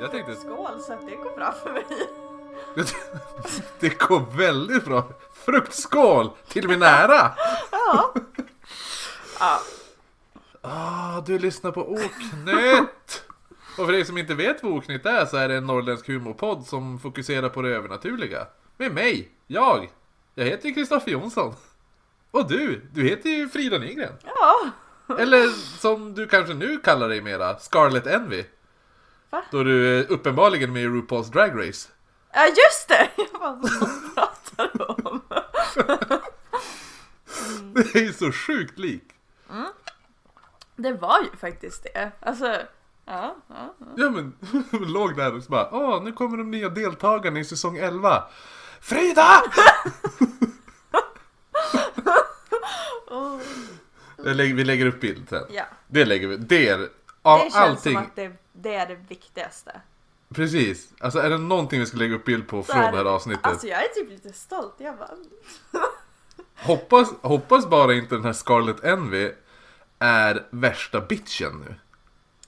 Jag tänkte- skål så att det går bra för mig. Det går väldigt bra. Fruktskål! Till min ära! Ja. ja. Ah, du lyssnar på Oknytt! Och för er som inte vet vad Oknytt är så är det en norrländsk humorpodd som fokuserar på det övernaturliga. Med mig, jag. Jag heter ju Kristoffer Jonsson. Och du, du heter ju Frida Nygren. Ja. Eller som du kanske nu kallar dig mera, Scarlett Envy. Va? Då du är uppenbarligen med i RuPaul's Drag Race. Ja just det! Jag bara, vad pratar du om? Det är ju så sjukt lik. Det var ju faktiskt det. Alltså, ja. ja, ja. Ja men, låg där och så bara Åh, nu kommer de nya deltagarna i säsong 11 Frida! Oh. Vi lägger upp bild sen. ja. Det lägger vi. Det är av Det känns allting. som att det, det är det viktigaste. Precis. Alltså är det någonting vi ska lägga upp bild på Så från det här avsnittet. Alltså jag är typ lite stolt. Jag bara... Hoppas, hoppas bara inte den här Scarlett Envy är värsta bitchen nu.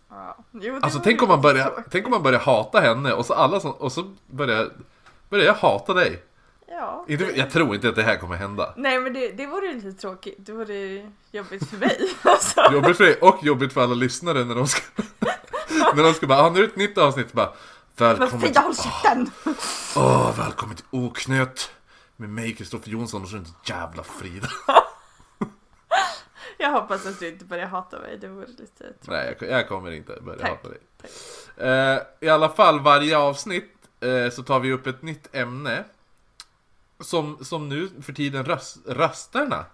Ja. Jo, Alltså tänk om man börjar, tänk om man börjar hata henne och så alla som, och så börjar, börjar jag hata dig. Ja. Jag tror inte att det här kommer hända. Nej men det, det vore lite tråkigt. Det vore jobbigt för mig. Alltså. Jobbigt för dig och jobbigt för alla lyssnare när de ska När de ska bara, ah, nu är det ett nytt avsnitt bara Men Välkommen Frida till, håll käften! åh, välkommen till Oknöt Med mig Kristoffer Jonsson och så inte jävla Frida Jag hoppas att du inte börjar hata mig. Det vore lite tråkigt. Nej, jag, jag kommer inte börja Tack. hata dig eh, I alla fall, varje avsnitt eh, så tar vi upp ett nytt ämne Som, som nu för tiden röst, rösterna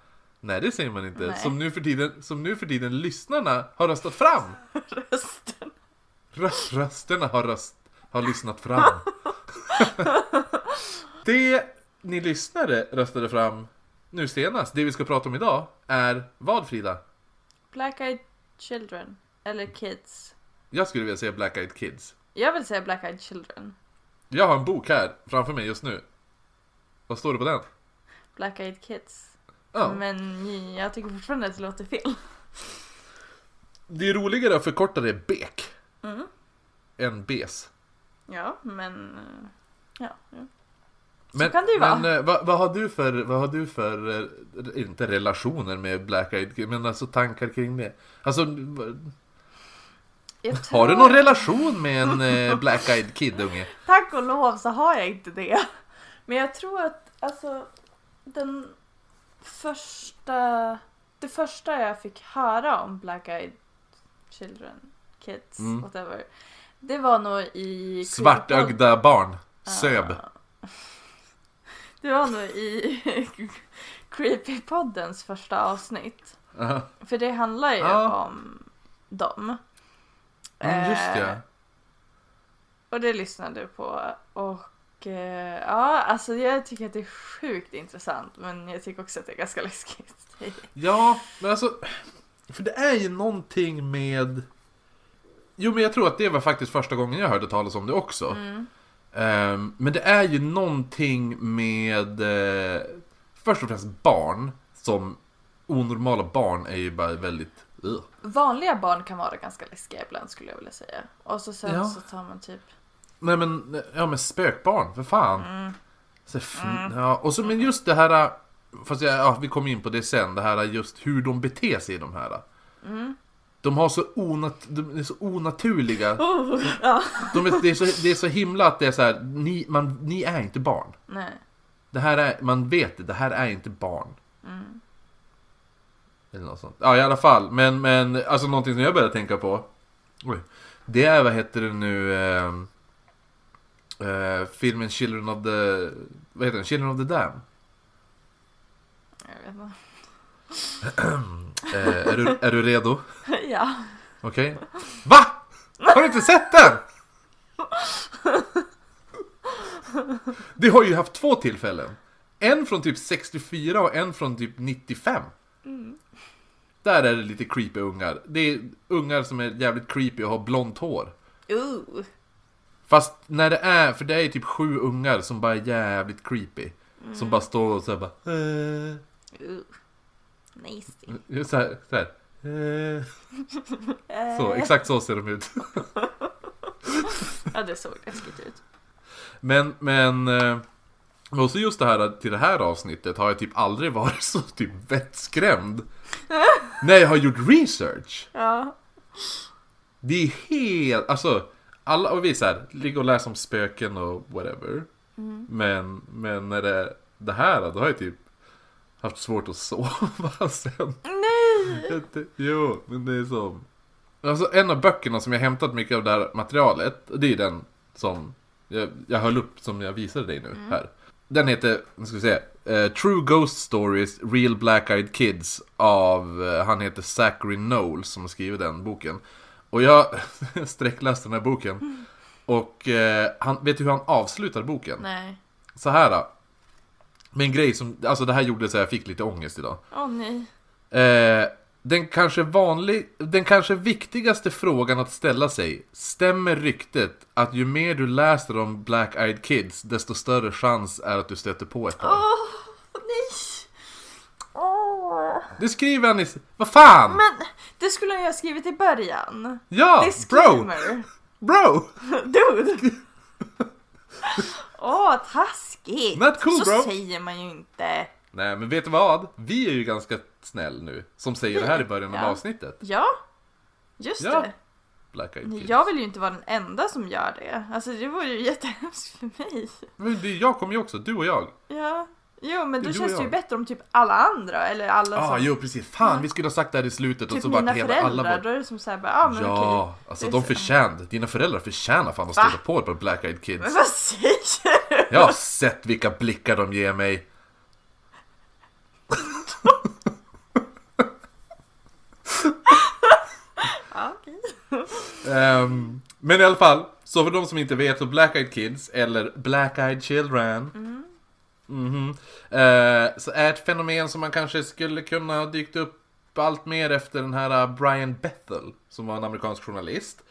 Nej det säger man inte, Nej. som nu, för tiden, som nu för tiden lyssnarna har röstat fram Rösten. Röst, rösterna har, röst, har lyssnat fram. det ni lyssnare röstade fram nu senast, det vi ska prata om idag, är vad Frida? Black Eyed Children. Eller Kids. Jag skulle vilja säga Black Eyed Kids. Jag vill säga Black Eyed Children. Jag har en bok här framför mig just nu. Vad står det på den? Black Eyed Kids. Ja, Men jag tycker fortfarande att det låter fel. det är roligare att förkorta det BEK Mm. än BES. Ja, men... eh, Ja, ja. Men, kan det ju vara. men eh, vad, vad har du för, vad har du för, eh, inte relationer med Black Eyed Kids, men alltså tankar kring det? Alltså, Jag Har du tror- någon relation med en Black Eyed Kid-unge? Tack och lov så har jag inte det. Men jag tror att alltså den första det första jag fick höra om Black Eyed Children, Kids, Mm. whatever. Det var nog i Svartögda barn. Söb. Det var nog i Creepypoddens första avsnitt. Aha. För det handlar ju Ja. om dem. Mm, just Eh, det. Och det lyssnade du på. Och ja, alltså jag tycker att det är sjukt intressant. Men jag tycker också att det är ganska läskigt. Ja, men alltså. För det är ju någonting med... Jo, men jag tror att det var faktiskt första gången jag hörde talas om det också. Mm. Ehm, men det är ju någonting med... eh, först och främst barn. Som onormala barn är ju bara väldigt... ugh. Vanliga barn kan vara ganska läskiga ibland skulle jag vilja säga. Och så sen Ja. så tar man typ... Nej men, ja men spökbarn, för fan. Mm. Så, Mm. ja, och så men just det här, fast jag, ja, vi kommer in på det sen, det här just hur de beter sig de här. Mm. De har så, onat, de är så onaturliga. Oh, ja. De är, det, är så, det är så himla att det är så här, ni, man, ni är inte barn. Nej. Det här är, man vet det, det här är inte barn. Mm. Eller något sånt. Ja i alla fall, men, men alltså någonting som jag började tänka på. Oj. Det är, vad heter det nu, ehm, eh, filmen Children of the, vad heter den? Children of the Dam. Jag vet inte. Eh, är, du, är du redo? Ja. Okej? VA? Har du inte sett den? Det har ju haft två tillfällen. En från typ 64 och en från typ 95. Mm. Där är det lite creepy ungar. Det är ungar som är jävligt creepy och har blont hår. Ooh. Fast när det är, för det är typ sju ungar som bara är jävligt creepy. Som bara står och såhär bara... Eh, Ooh. Nasty. så här, så här. Eh. Så, Eh, exakt så ser de ut. Ja, det såg läskigt ut. Men, men... eh, Och så just det här till det här avsnittet har jag typ aldrig varit så typ vettskrämd. När jag har gjort research. Ja. Det är helt, alltså, alla, och vi så här, ligger och läser om spöken och whatever. Men, men när det är det här, då har jag typ haft svårt att sova sen. Nej! Jo, men det är som... Alltså en av böckerna som jag hämtat mycket av det här materialet, det är den som jag, jag höll upp som jag visade dig nu här. Den heter, nu ska vi se, eh, True Ghost Stories Real Black Eyed Kids av, eh, han heter Zachary Knowles som har skrivit den boken. Och jag sträckläste den här boken. Och eh, han, vet du hur han avslutar boken? Nej. Så här. då. Med en grej som, alltså det här gjorde så jag fick lite ångest idag. Åh nej. Eh, den kanske vanlig, den kanske viktigaste frågan att ställa sig. Stämmer ryktet att ju mer du läser om Black Eyed Kids, desto större chans är att du stöter på ett par? Åh, nej! Det skriver han i... Vad fan! Men det skulle jag ha skrivit i början. ja! Bro! Disclaimer. Bro! Dude! Åh, taskigt! Not cool, Så bro. säger man ju inte. Nej men vet du vad? Vi är ju ganska snäll nu. Som säger det här i början av Ja. avsnittet. Ja, just Ja, det. Black Eyed Kids. Jag vill ju inte vara den enda som gör det. Alltså det vore ju jättehemskt för mig. Men det, jag kommer ju också, du och jag. Ja. Jo, men då du och känns det ju bättre om typ alla andra eller alla Ja, ah, som... jo precis. Fan, vi skulle ha sagt det här i slutet och Typ så bara mina hela föräldrar, alla bara... då är det som såhär bara, ah, men Ja, okej. alltså de så. förtjänar, dina föräldrar förtjänar fan att stöta på ett par Black Eyed Kids. Men vad säger du? Jag har sett vilka blickar de ger mig. Ja, okej. Ehm, men i alla fall, så för de som inte vet så Black Eyed Kids, eller Black Eyed Children. Mhm, eh, så är ett fenomen som man kanske skulle kunna ha dykt upp allt mer efter den här uh, Brian Bethel, som var en amerikansk journalist.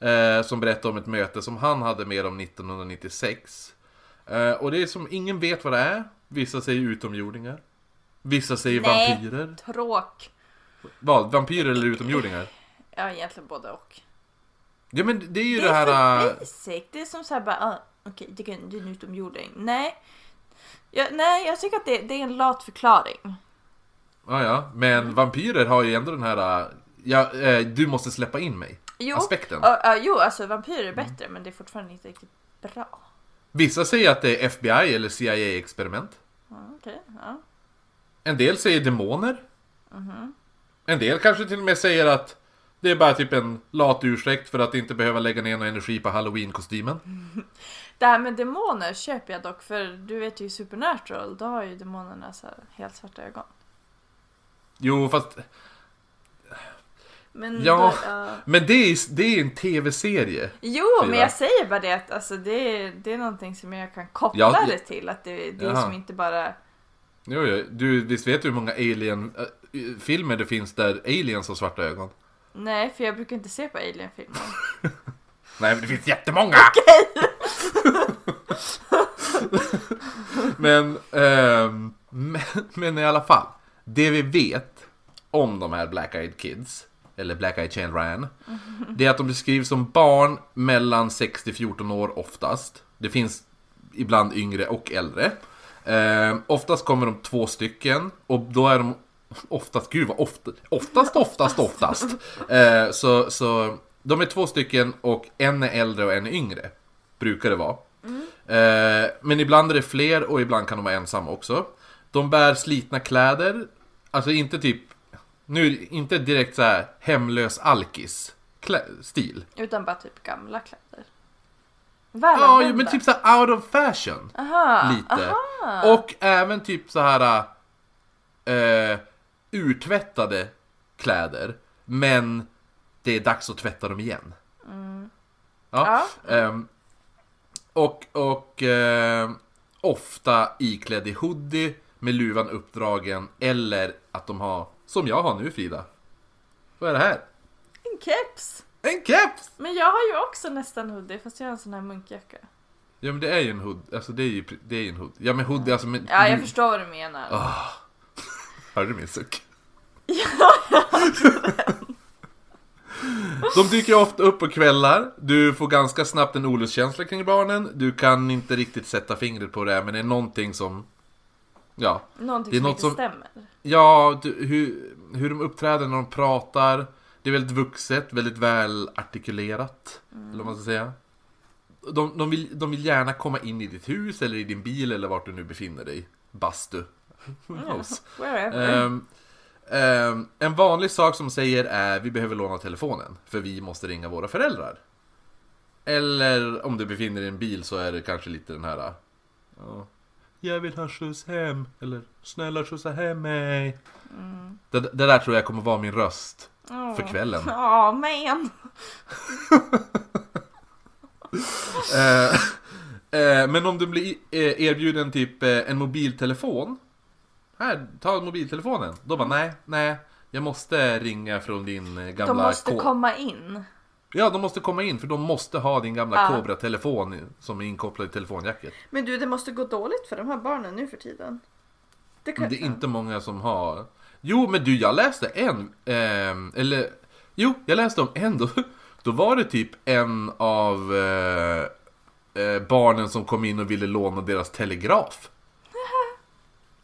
eh, som berättade om ett möte som han hade med dem 1996. Eh, och det är som ingen vet vad det är. Vissa säger utomjordingar. Vissa säger Nej. vampyrer. Tråk. Vad? Vampyrer eller utomjordingar? Ja, egentligen både och. Ja men det är ju Det det, är här... för äh, basic. Det är som såhär bara, ah, okej, det, kan- det är en utomjording. Nej. Ja, nej, jag tycker att det, det är en lat förklaring. Ja, ja. Men vampyrer har ju ändå den här... äh, Ja, eh, du måste släppa in mig. Jo, Aspekten. ja, ja, jo alltså vampyrer är bättre, men det är fortfarande inte riktigt bra. Vissa säger att det är FBI eller CIA-experiment. Ja, okej, ja. En del säger demoner. En del kanske till och med säger att det är bara typ en lat ursäkt för att inte behöva lägga ner någon energi på halloween-kostymen. Det här med demoner köper jag dock, för du vet ju i Supernatural, då har ju demonerna så här helt svarta ögon. Jo, fast... Men Ja. Då, ja. Men det är, det är en tv-serie. Jo, Frida. men jag säger bara det att alltså, det, är, det är någonting som jag kan koppla Ja, det till. Att det, det är som inte bara... Jo, jo. Du, visst vet du hur många alien-filmer det finns där aliens har svarta ögon? Nej, för jag brukar inte se på Alien-filmer. Nej, men det finns jättemånga! men, eh, men, men i alla fall. Det vi vet om de här Black Eyed Kids, eller Black Eyed Children, det är att de beskrivs som barn mellan 6 till 14 år oftast. Det finns ibland yngre och äldre. Eh, oftast kommer de två stycken och då är de oftast, gud vad ofta, oftast, oftast, oftast. Eh, så, så de är två stycken och en är äldre och en är yngre. Brukar det vara. Eh, men ibland är det fler och ibland kan de vara ensamma också. De bär slitna kläder. Alltså inte typ, nu inte direkt så här hemlös alkis klä- stil. Utan bara typ gamla kläder. Ja, men typ så här out of fashion. Aha, lite. Aha. Och även typ så här eh, urtvättade kläder. Men det är dags att tvätta dem igen. Ja. Ja. ehm, och och ehm, ofta iklädd i hoodie med luvan uppdragen. Eller att de har, som jag har nu Frida. Vad är det här? En keps. En keps! Men jag har ju också nästan hoodie fast jag har en sån här munkjacka. Ja men det är ju en hood, alltså det är ju, det är ju en hood. Ja men hoodie alltså men... Ja, jag förstår vad du menar. Ah. Hörde du min suck? De dyker ofta upp på kvällar. Du får ganska snabbt en olustkänsla kring barnen. Du kan inte riktigt sätta fingret på det, men det är någonting som... Ja, Någonting Det är som något inte som- stämmer. ja du, hur, hur de uppträder när de pratar. Det är väldigt vuxet, väldigt väl artikulerat. Eller vad man ska säga. De, de, vill, de vill gärna komma in i ditt hus eller i din bil eller vart du nu befinner dig. Bastu. Knows? Wherever. Ehm, ehm, en vanlig sak som säger är vi behöver låna telefonen för vi måste ringa våra föräldrar. Eller om du befinner dig i en bil så är det kanske lite den här ja, Jag vill ha skjuts hem eller snälla skjutsa hem mig. Det, det där tror jag kommer vara min röst för Åh. kvällen. Ja, man. Eh, eh, men om du blir eh, erbjuden typ en mobiltelefon. Här, ta mobiltelefonen. Då bara nej, nej. Jag måste ringa från din eh, gamla De måste ko- komma in. Ja, de måste komma in för de måste ha din gamla Ja. Cobra-telefon som är inkopplad i telefonjacket. Men du, det måste gå dåligt för de här barnen nu för tiden. Det, kan... Men det är inte många som har. Jo, men du, jag läste en. ehm, eller, jo, jag läste om en. Då, då var det typ en av eh, eh, barnen som kom in och ville låna deras telegraf.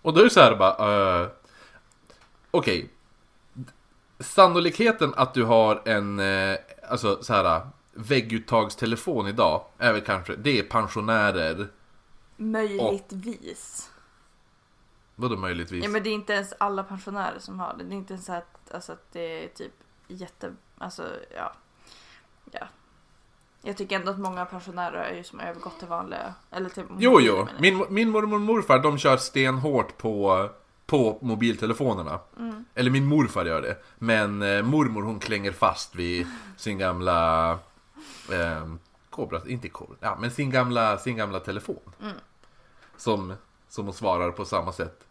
Och då är det så här bara. eh, Okej. Sannolikheten att du har en, eh, alltså så här vägguttagstelefon idag är väl kanske, det är pensionärer. Möjligtvis. Vadå möjligtvis? Ja, men det är inte ens alla pensionärer som har det. Det är inte ens så att, alltså, att det är typ jätte... Alltså, ja. ja. Jag tycker ändå att många pensionärer är ju som övergått till vanliga... Eller till Jo, jo. Min, min mormor och morfar, de kör stenhårt på, på mobiltelefonerna. Mm. Eller min morfar gör det. Men eh, mormor hon klänger fast vid sin gamla... Eh, Cobra, inte Cobra, ja men sin gamla, sin gamla telefon. Mm. Som, som hon svarar på samma sätt.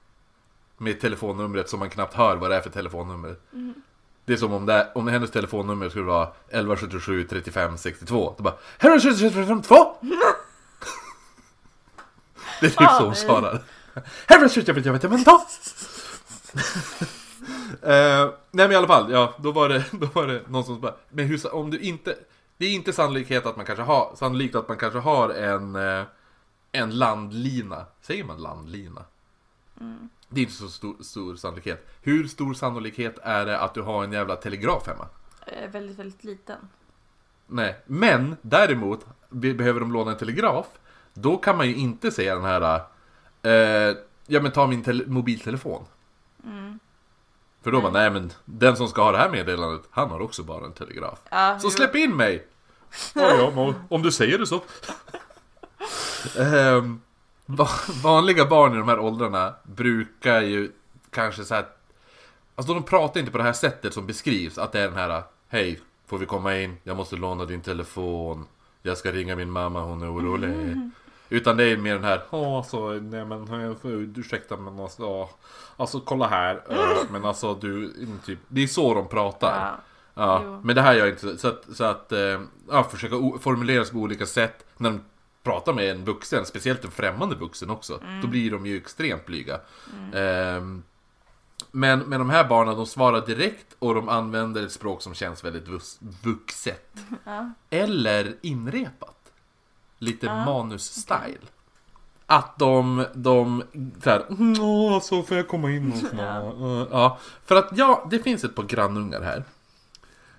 Med telefonnumret som man knappt hör vad det är för telefonnummer. Mm. Det är som om, det, om hennes telefonnummer skulle vara 1177 35 62. Då bara 1177 35 2! Det är typ så hon svarar. 1177 35 2! Eh, nej men i alla fall, ja, då var det, då var det någon som bara, men hur, om du inte, det är inte sannolikhet att man kanske har, sannolikt att man kanske har en, eh, en landlina, säger man landlina? Det är inte så stor, stor sannolikhet. Hur stor sannolikhet är det att du har en jävla telegraf hemma? Eh, väldigt, väldigt liten. Nej, men däremot be- behöver de låna en telegraf. Då kan man ju inte säga den här eh, Ja men ta min tele- mobiltelefon. För då bara, nej men den som ska ha det här meddelandet, han har också bara en telegraf. Ja, Så jo. släpp in mig! Ja, ja, om du säger det så. Va- vanliga barn i de här åldrarna brukar ju kanske så här. Alltså de pratar inte på det här sättet som beskrivs, att det är den här Hej, får vi komma in? Jag måste låna din telefon. Jag ska ringa min mamma, hon är orolig. Utan det är mer den här, ja alltså, nej men eh, ursäkta men alltså, ja, alltså kolla här. eh, Men alltså du, typ, det är så de pratar. Ja. Ja, men det här gör jag inte så att, så att eh, ja, försöka formulera sig på olika sätt när de pratar med en vuxen, speciellt en främmande vuxen också. Då blir de ju extremt blyga. Ehm, men, men de här barnen, de svarar direkt och de använder ett språk som känns väldigt vux, vuxet. Ja. Eller inrepat. Lite Ja, manus-style. Att de, de såhär, Åh, så får jag komma in Ja. ja. ja, för att ja, det finns ett par grannungar här.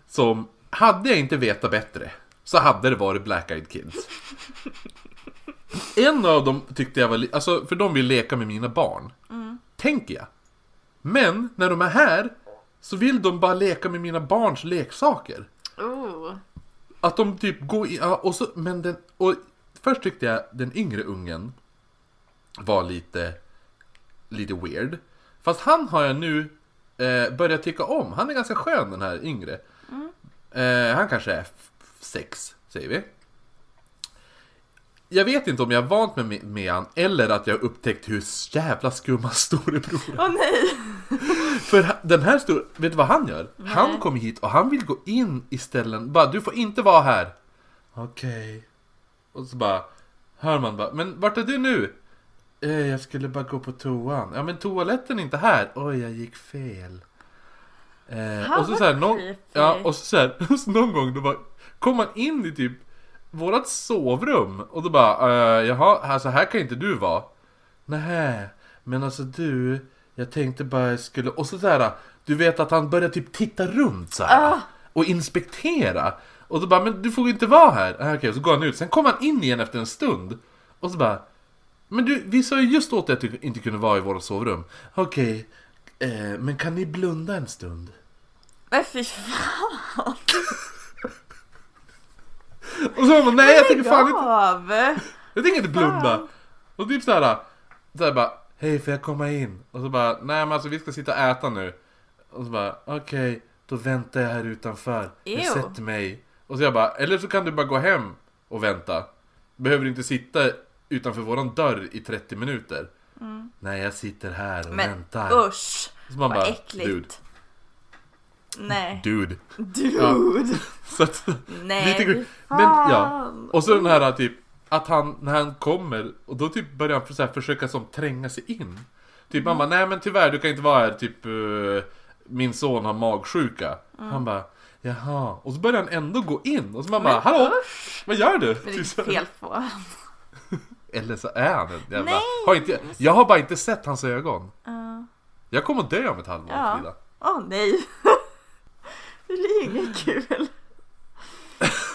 Som, hade jag inte vetat bättre, så hade det varit Black Eyed Kids. En av dem tyckte jag var, alltså för de vill leka med mina barn. Tänker jag. Men, när de är här, så vill de bara leka med mina barns leksaker. Oh. Att de typ går in, och så, men den, och först tyckte jag den yngre ungen var lite, lite weird. Fast han har jag nu eh, börjat tycka om. Han är ganska skön den här yngre. Eh, han kanske är sex, säger vi. Jag vet inte om jag har vant med, han eller att jag har upptäckt hur jävla skumma storebror är. Åh nej! För den här stor, vet du vad han gör? Han kommer hit och han vill gå in i ställen, bara du får inte vara här. Okej. Och så bara, hör man bara, men vart är du nu? Eh, jag skulle bara gå på toan. Ja men toaletten är inte här. Oj, jag gick fel. Eh, och så, så här, någon, ja, och så, så här, så någon gång då bara kom man in i typ vårat sovrum och då bara eh, jaha, alltså här kan inte du vara. Nej, men alltså du, jag tänkte bara jag skulle, och så, här, du vet att han börjar typ titta runt så här Ah. och inspektera. Och då bara, men du får inte vara här. Ah, Okej, så går han ut, sen kommer han in igen efter en stund. Och så bara, men du, vi sa ju just åt dig att du inte kunde vara i vårt sovrum. Okej, eh, men kan ni blunda en stund? Men fy fan. Och så bara, nej jag tänker fan inte, jag tänker inte blunda. Och typ såhär, såhär bara, hej får jag komma in? Och så bara, nej men alltså vi ska sitta och äta nu. Och så bara, okej, då väntar jag här utanför. Jag Ew. sätter mig. Och så jag bara, eller så kan du bara gå hem och vänta. Behöver inte sitta utanför våran dörr i 30 minuter. Nej jag sitter här och Men väntar. usch. Så man Vad bara, äckligt. dude, Nej. dude. Dude. Så att, Nej. lite gru- Men ja, och så den här typ att han, när han kommer och då typ börjar han så här, försöka som tränga sig in. Typ Mm. bara, nej men tyvärr du kan inte vara här, typ eh, min son har magsjuka. Mm. Han bara, jaha. Och så börjar han ändå gå in och så man Men bara, hallå? usch. Vad gör du? Det är Typ fel på. Eller så är han en jävla... Nej. Har inte, jag har bara inte sett hans ögon. Uh, Jag kommer dö om ett halvår Ja. Frida. Åh nej. Det blir inget kul.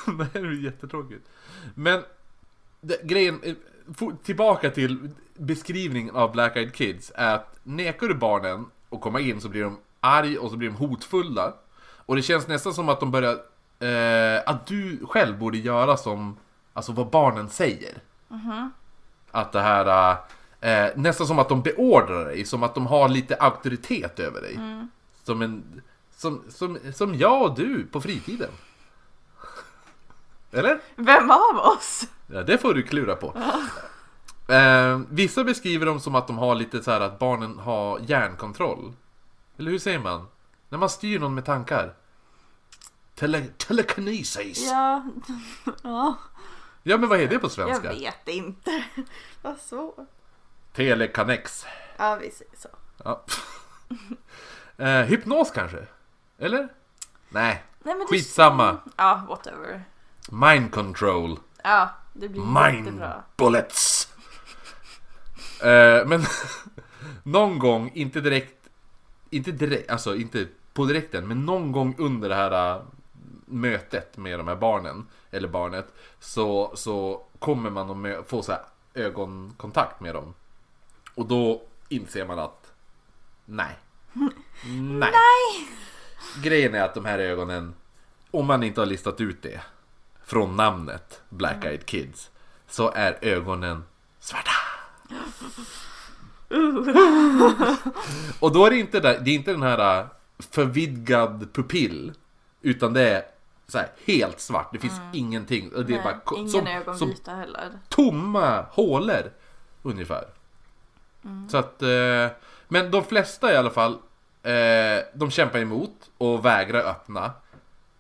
Nej, det är jättetråkigt. Men det, grejen, eh, tillbaka till beskrivningen av Black Eyed Kids är att nekar du barnen att komma in så blir de arg och så blir de hotfulla. Och det känns nästan som att de börjar, eh, att du själv borde göra som, alltså vad barnen säger. Att det här, eh, nästan som att de beordrar dig, som att de har lite auktoritet över dig. Som en, som, som, som jag och du på fritiden. Eller? Vem av oss? Ja, det får du klura på. Eh, vissa beskriver dem som att de har lite så här att barnen har hjärnkontroll. Eller hur säger man? När man styr någon med tankar. Tele telekinesis. Ja. Ja. ja, men vad är det på jag svenska? vet inte. Vad svårt. Telekanex. Ja, vi säger så. Ja. eh, hypnos kanske? Eller? Nej. Nej, men det- Skitsamma. Ja, whatever. Mind control. Ja, det blir Mind jättebra. bullets. Eh, men någon gång, inte direkt, inte direkt, alltså inte på direkten, men någon gång under det här äh, mötet med de här barnen, eller barnet, så, så kommer man att mö- få så här ögonkontakt med dem. Och då inser man att nej. Nej. Grejen är att de här ögonen, om man inte har listat ut det från namnet Black Eyed Kids, så är ögonen svarta. Och då är det inte, där, det är inte den här äh, förvidgad pupill, utan det är så här, helt svart. Det finns ingenting. Och det är Nej, bara ingen som, som ögonvita heller. tomma hålor ungefär. Så att, eh, men de flesta i alla fall, eh, de kämpar emot och vägrar öppna.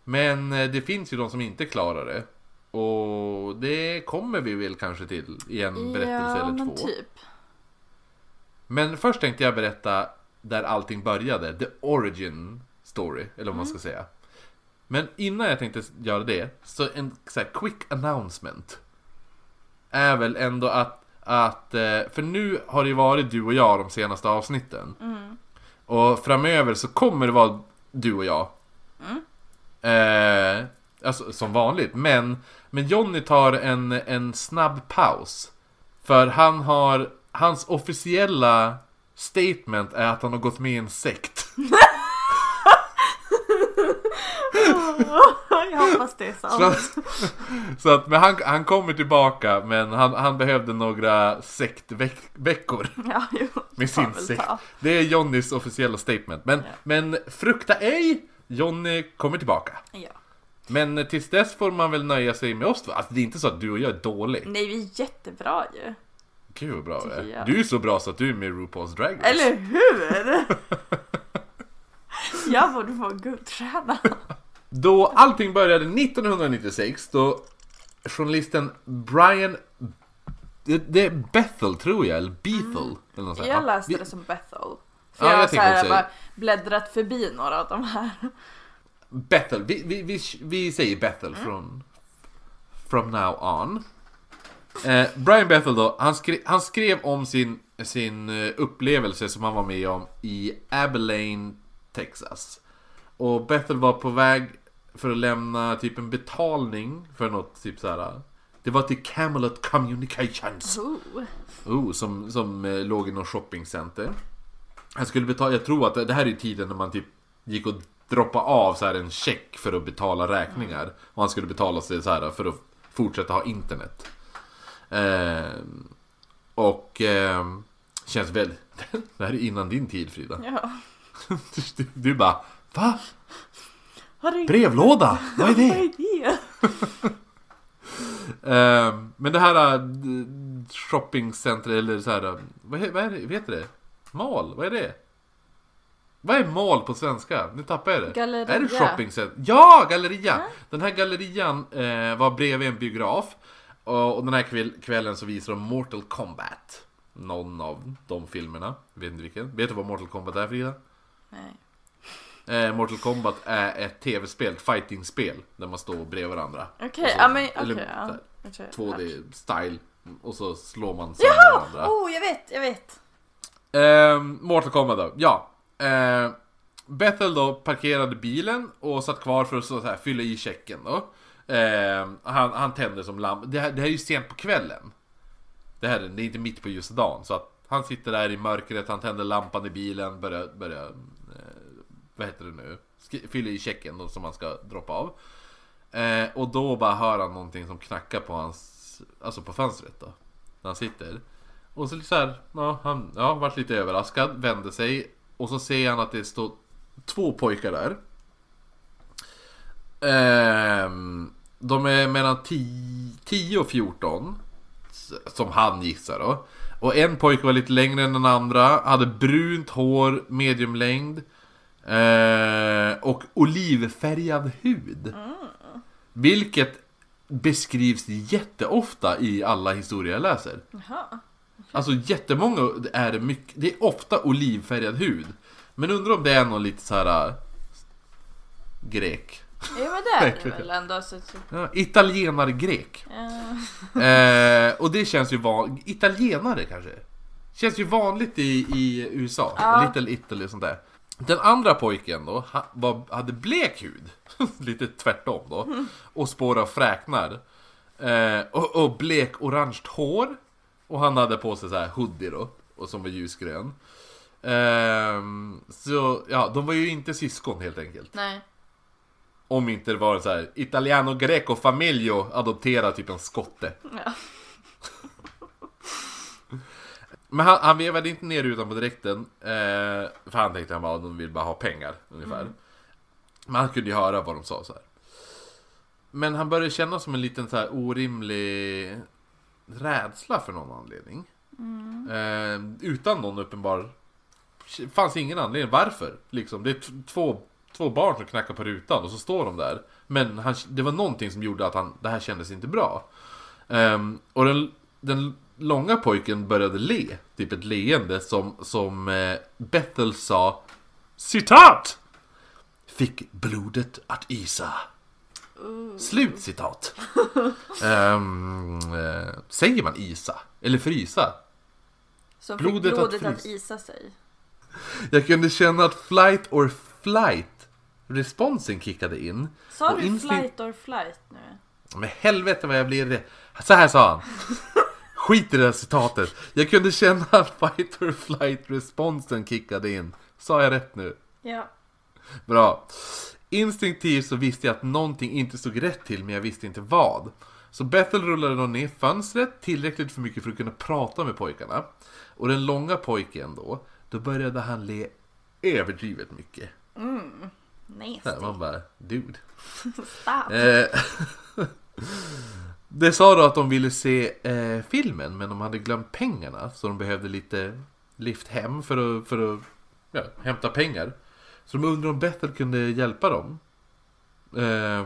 Men eh, det finns ju de som inte klarar det. Och det kommer vi väl kanske till i en berättelse ja, eller men två. typ. Men först tänkte jag berätta där allting började, the origin story, eller vad man ska säga. Men innan jag tänkte göra det, så en så här, quick announcement. Är väl ändå att, att, eh, för nu har det ju varit du och jag de senaste avsnitten. Och framöver så kommer det vara du och jag. Eh, alltså som vanligt, men, men Jonny tar en, en snabb paus. För han har, hans officiella statement är att han har gått med i en sekt. jag hoppas det är Så sant. att, så att men han, han kommer tillbaka men han, han behövde några sektveckor Ja, jo. med sin sekt. ta. Det är Jonnys officiella statement. Men, Ja. men frukta ej, Jonny kommer tillbaka. Ja. Men tills dess får man väl nöja sig med oss. Alltså det är inte så att du och jag är dålig. Nej, vi är jättebra ju. Gud vad bra du Tycker är. Du är så bra så att du är med i RuPaul's Drag Race. Eller hur? jag borde få en guldstjärna. Då allting började 1996 då journalisten Brian det, det är Bethel tror jag, eller Bethel. Eller något sånt. Jag Ja, läste det som Bethel. För Ja, jag, jag så här, bara, bläddrat förbi några av de här. Bethel, vi, vi, vi, vi säger Bethel från from now on. Eh, Brian Bethel då, han, skrev, han skrev om sin, sin eh, upplevelse som han var med om i Abilene, Texas. Och Bethel var på väg för att lämna typ en betalning för något typ såhär. Det var till Camelot Communications. Oh. Oh, som, som eh, låg i något shoppingcenter. Han skulle betala, jag tror att det, det här är tiden när man typ gick och droppade av så här en check för att betala räkningar. Och han skulle betala sig så här för att fortsätta ha internet. Eh, och eh, känns väl... Det här är innan din tid Frida. Ja. Du, du bara Va? Brevlåda? Vad är det? Eh, men det här äh, shoppingcenter eller så här, äh, vad, vad är det, vad heter det? Mall, vad är det? Vad är mall på svenska? Nu tappar jag det. Galleria. Är det shoppingcenter? Ja, galleria! Den här gallerian eh, var bredvid en biograf. Och, och den här kväll, kvällen så visar de Mortal Kombat. Någon av de filmerna. Vet inte vilken. Vet du vad Mortal Kombat är Frida? Nej. Eh, Mortal Kombat är ett tv-spel, fighting-spel. Där man står bredvid varandra. Okej, så- ja men okej. eller ja. hört. 2D-style. Och så slår man sönder varandra. Oh, jag vet, jag vet. Ehm, Mortal Kombat då, ja. Ehm, Bethel då parkerade bilen och satt kvar för att så här, fylla i checken då. Ehm, han, han tände som lamp. Det här, det här är ju sent på kvällen. Det här är, det är inte mitt på just dagen. Så att han sitter där i mörkret, han tänder lampan i bilen, börjar, börjar eh, vad heter det nu? Fyller i checken då, som han ska droppa av. Eh, och då bara hör han någonting som knackar på hans, alltså på fönstret då. När han sitter. Och så lite så här, ja, han ja, vart lite överraskad, vände sig och så ser han att det står två pojkar där. Ehm, de är mellan 10 och 14. Som han gissar då. Och en pojke var lite längre än den andra, hade brunt hår, mediumlängd. Eh, och olivfärgad hud. Vilket beskrivs jätteofta i alla historier jag läser. Jaha. Alltså jättemånga är det mycket, det är ofta olivfärgad hud. Men undrar om det är någon lite så här äh, grek. Ja men det är det väl ändå. Så, Ja, Italienare-grek. ja. Eh, och det känns ju van... Italienare kanske? Känns ju vanligt i, i USA. Ja. Little Italy och sånt där. Den andra pojken då var, hade blek hud. Lite tvärtom då. Och spår av fräknar. Eh, och, och blek orange hår. Och han hade på sig så här hoodie då. Och som var ljusgrön. Ehm, så ja, de var ju inte syskon helt enkelt. Nej. Om inte det var en så här italiano greco familjo adoptera typ en skotte. Ja. Men han, han vevade inte ner rutan på direkten. Eh, för han tänkte han bara, de vill bara ha pengar ungefär. Men han kunde ju höra vad de sa så här. Men han började känna som en liten så här orimlig rädsla för någon anledning. Eh, utan någon uppenbar... fanns ingen anledning. Varför? Liksom, det är två, två barn som knackar på rutan och så står de där. Men han, det var någonting som gjorde att han, det här kändes inte bra. Ehm, och den, den långa pojken började le. Typ ett leende som, som eh, Bethel sa Citat! Fick blodet att isa. Slut citat. Ehm, eh, säger man isa? Eller frysa? Som Blodet fick att blodet att, frys- isa sig. Jag kunde känna att flight or flight responsen kickade in. Sa du flight or flight nu? Men helvete vad jag blir det. Så här sa han. Skit i det där citatet. Jag kunde känna att fight or flight responsen kickade in. Sa jag rätt nu? Ja. Bra. Instinktivt så visste jag att någonting inte stod rätt till men jag visste inte vad. Så Bethel rullade då ner fönstret tillräckligt för mycket för att kunna prata med pojkarna. Och den långa pojken då, då började han le överdrivet mycket. Nasty. Så här, man bara, dude. Stop. Eh, det sa då att de ville se eh, filmen men de hade glömt pengarna så de behövde lite lift hem för att, för att ja, hämta pengar. Så de undrade om Bethel kunde hjälpa dem. Eh,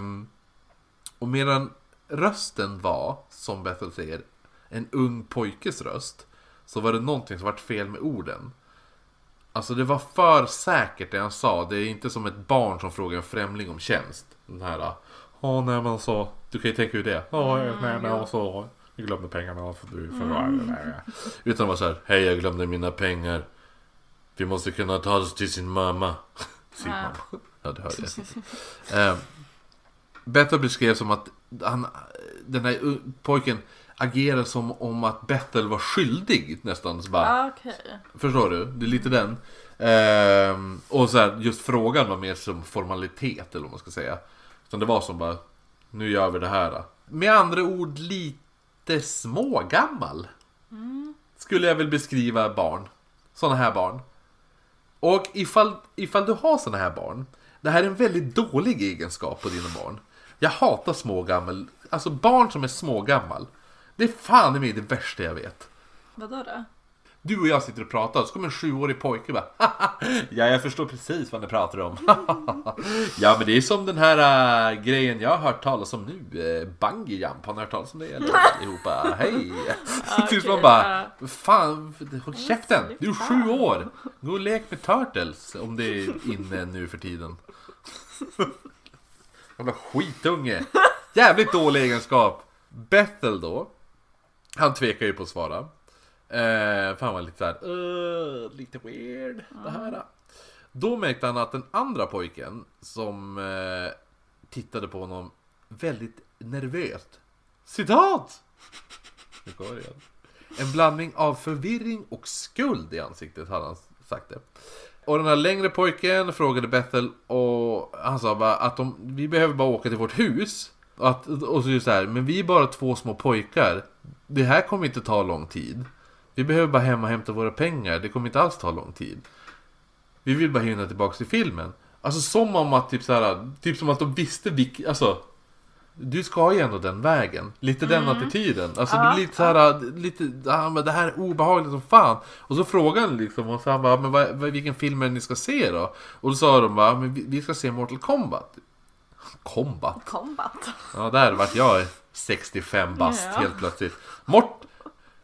och medan rösten var, som Bethel säger, en ung pojkes röst så var det någonting som vart fel med orden. Alltså det var för säkert det han sa. Det är inte som ett barn som frågar en främling om tjänst. Den här... Ja, när man sa du kan ju tänka hur det är. Ja, Mm, nej men ja. så. Jag glömde pengarna för du för Utan det var så här. Hej, jag glömde mina pengar. Vi måste kunna ta oss till sin mamma. Sin mamma. Ja, det hörde jag. Eh, Bethel beskrevs som att han, den här pojken agerar som om att Bethel var skyldig nästan. Så bara, Ah, Okej. Förstår du? Det är lite den. Ehm, och så här, just frågan var mer som formalitet eller vad man ska säga. Utan det var som bara, nu gör vi det här. Med andra ord lite smågammal. Skulle jag väl beskriva barn. Sådana här barn. Och ifall, ifall du har sådana här barn. Det här är en väldigt dålig egenskap på dina barn. Jag hatar smågammal. Alltså barn som är smågammal. Det är fan i mig det värsta jag vet. Vadå då? Du och jag sitter och pratar, så kommer en sjuårig pojke bara Ja, jag förstår precis vad ni pratar om. ja, men det är som den här äh, grejen jag har hört talas om nu. Uh, bungee jump, har ni hört talas om det? Eller allihopa? Hej! Tills man okej, bara, fan, håll käften! Du är sju år! Gå och lek med turtles, om det är inne nu för tiden. Jävla skitunge! Jävligt dålig egenskap! Bethel då, han tvekar ju på att svara. Eh, för han var lite såhär, "Uh, lite weird det här. Då märkte han att den andra pojken som eh, tittade på honom väldigt nervöst. Citat! Nu går det igen. En blandning av förvirring och skuld i ansiktet hade han sagt det. Och den här längre pojken frågade Bethel och han sa bara att de, vi behöver bara åka till vårt hus. Och, att, och så just så här, men vi är bara två små pojkar. Det här kommer inte ta lång tid. Vi behöver bara hem och hämta våra pengar. Det kommer inte alls ta lång tid. Vi vill bara hinna tillbaka till filmen. Alltså som om att typ så här, typ som att de visste vilk, alltså du ska ju ändå den vägen. Lite den attityden. Alltså det Ja, blir lite så här, lite, ja, men det här är obehagligt som fan. Och så frågade han liksom, och så han bara, men vad, vilken film är det ni ska se då? Och då sa de bara, men vi, vi ska se Mortal Kombat. Kombat? Combat. Ja, där vart jag 65 bast Ja. helt plötsligt. Mort,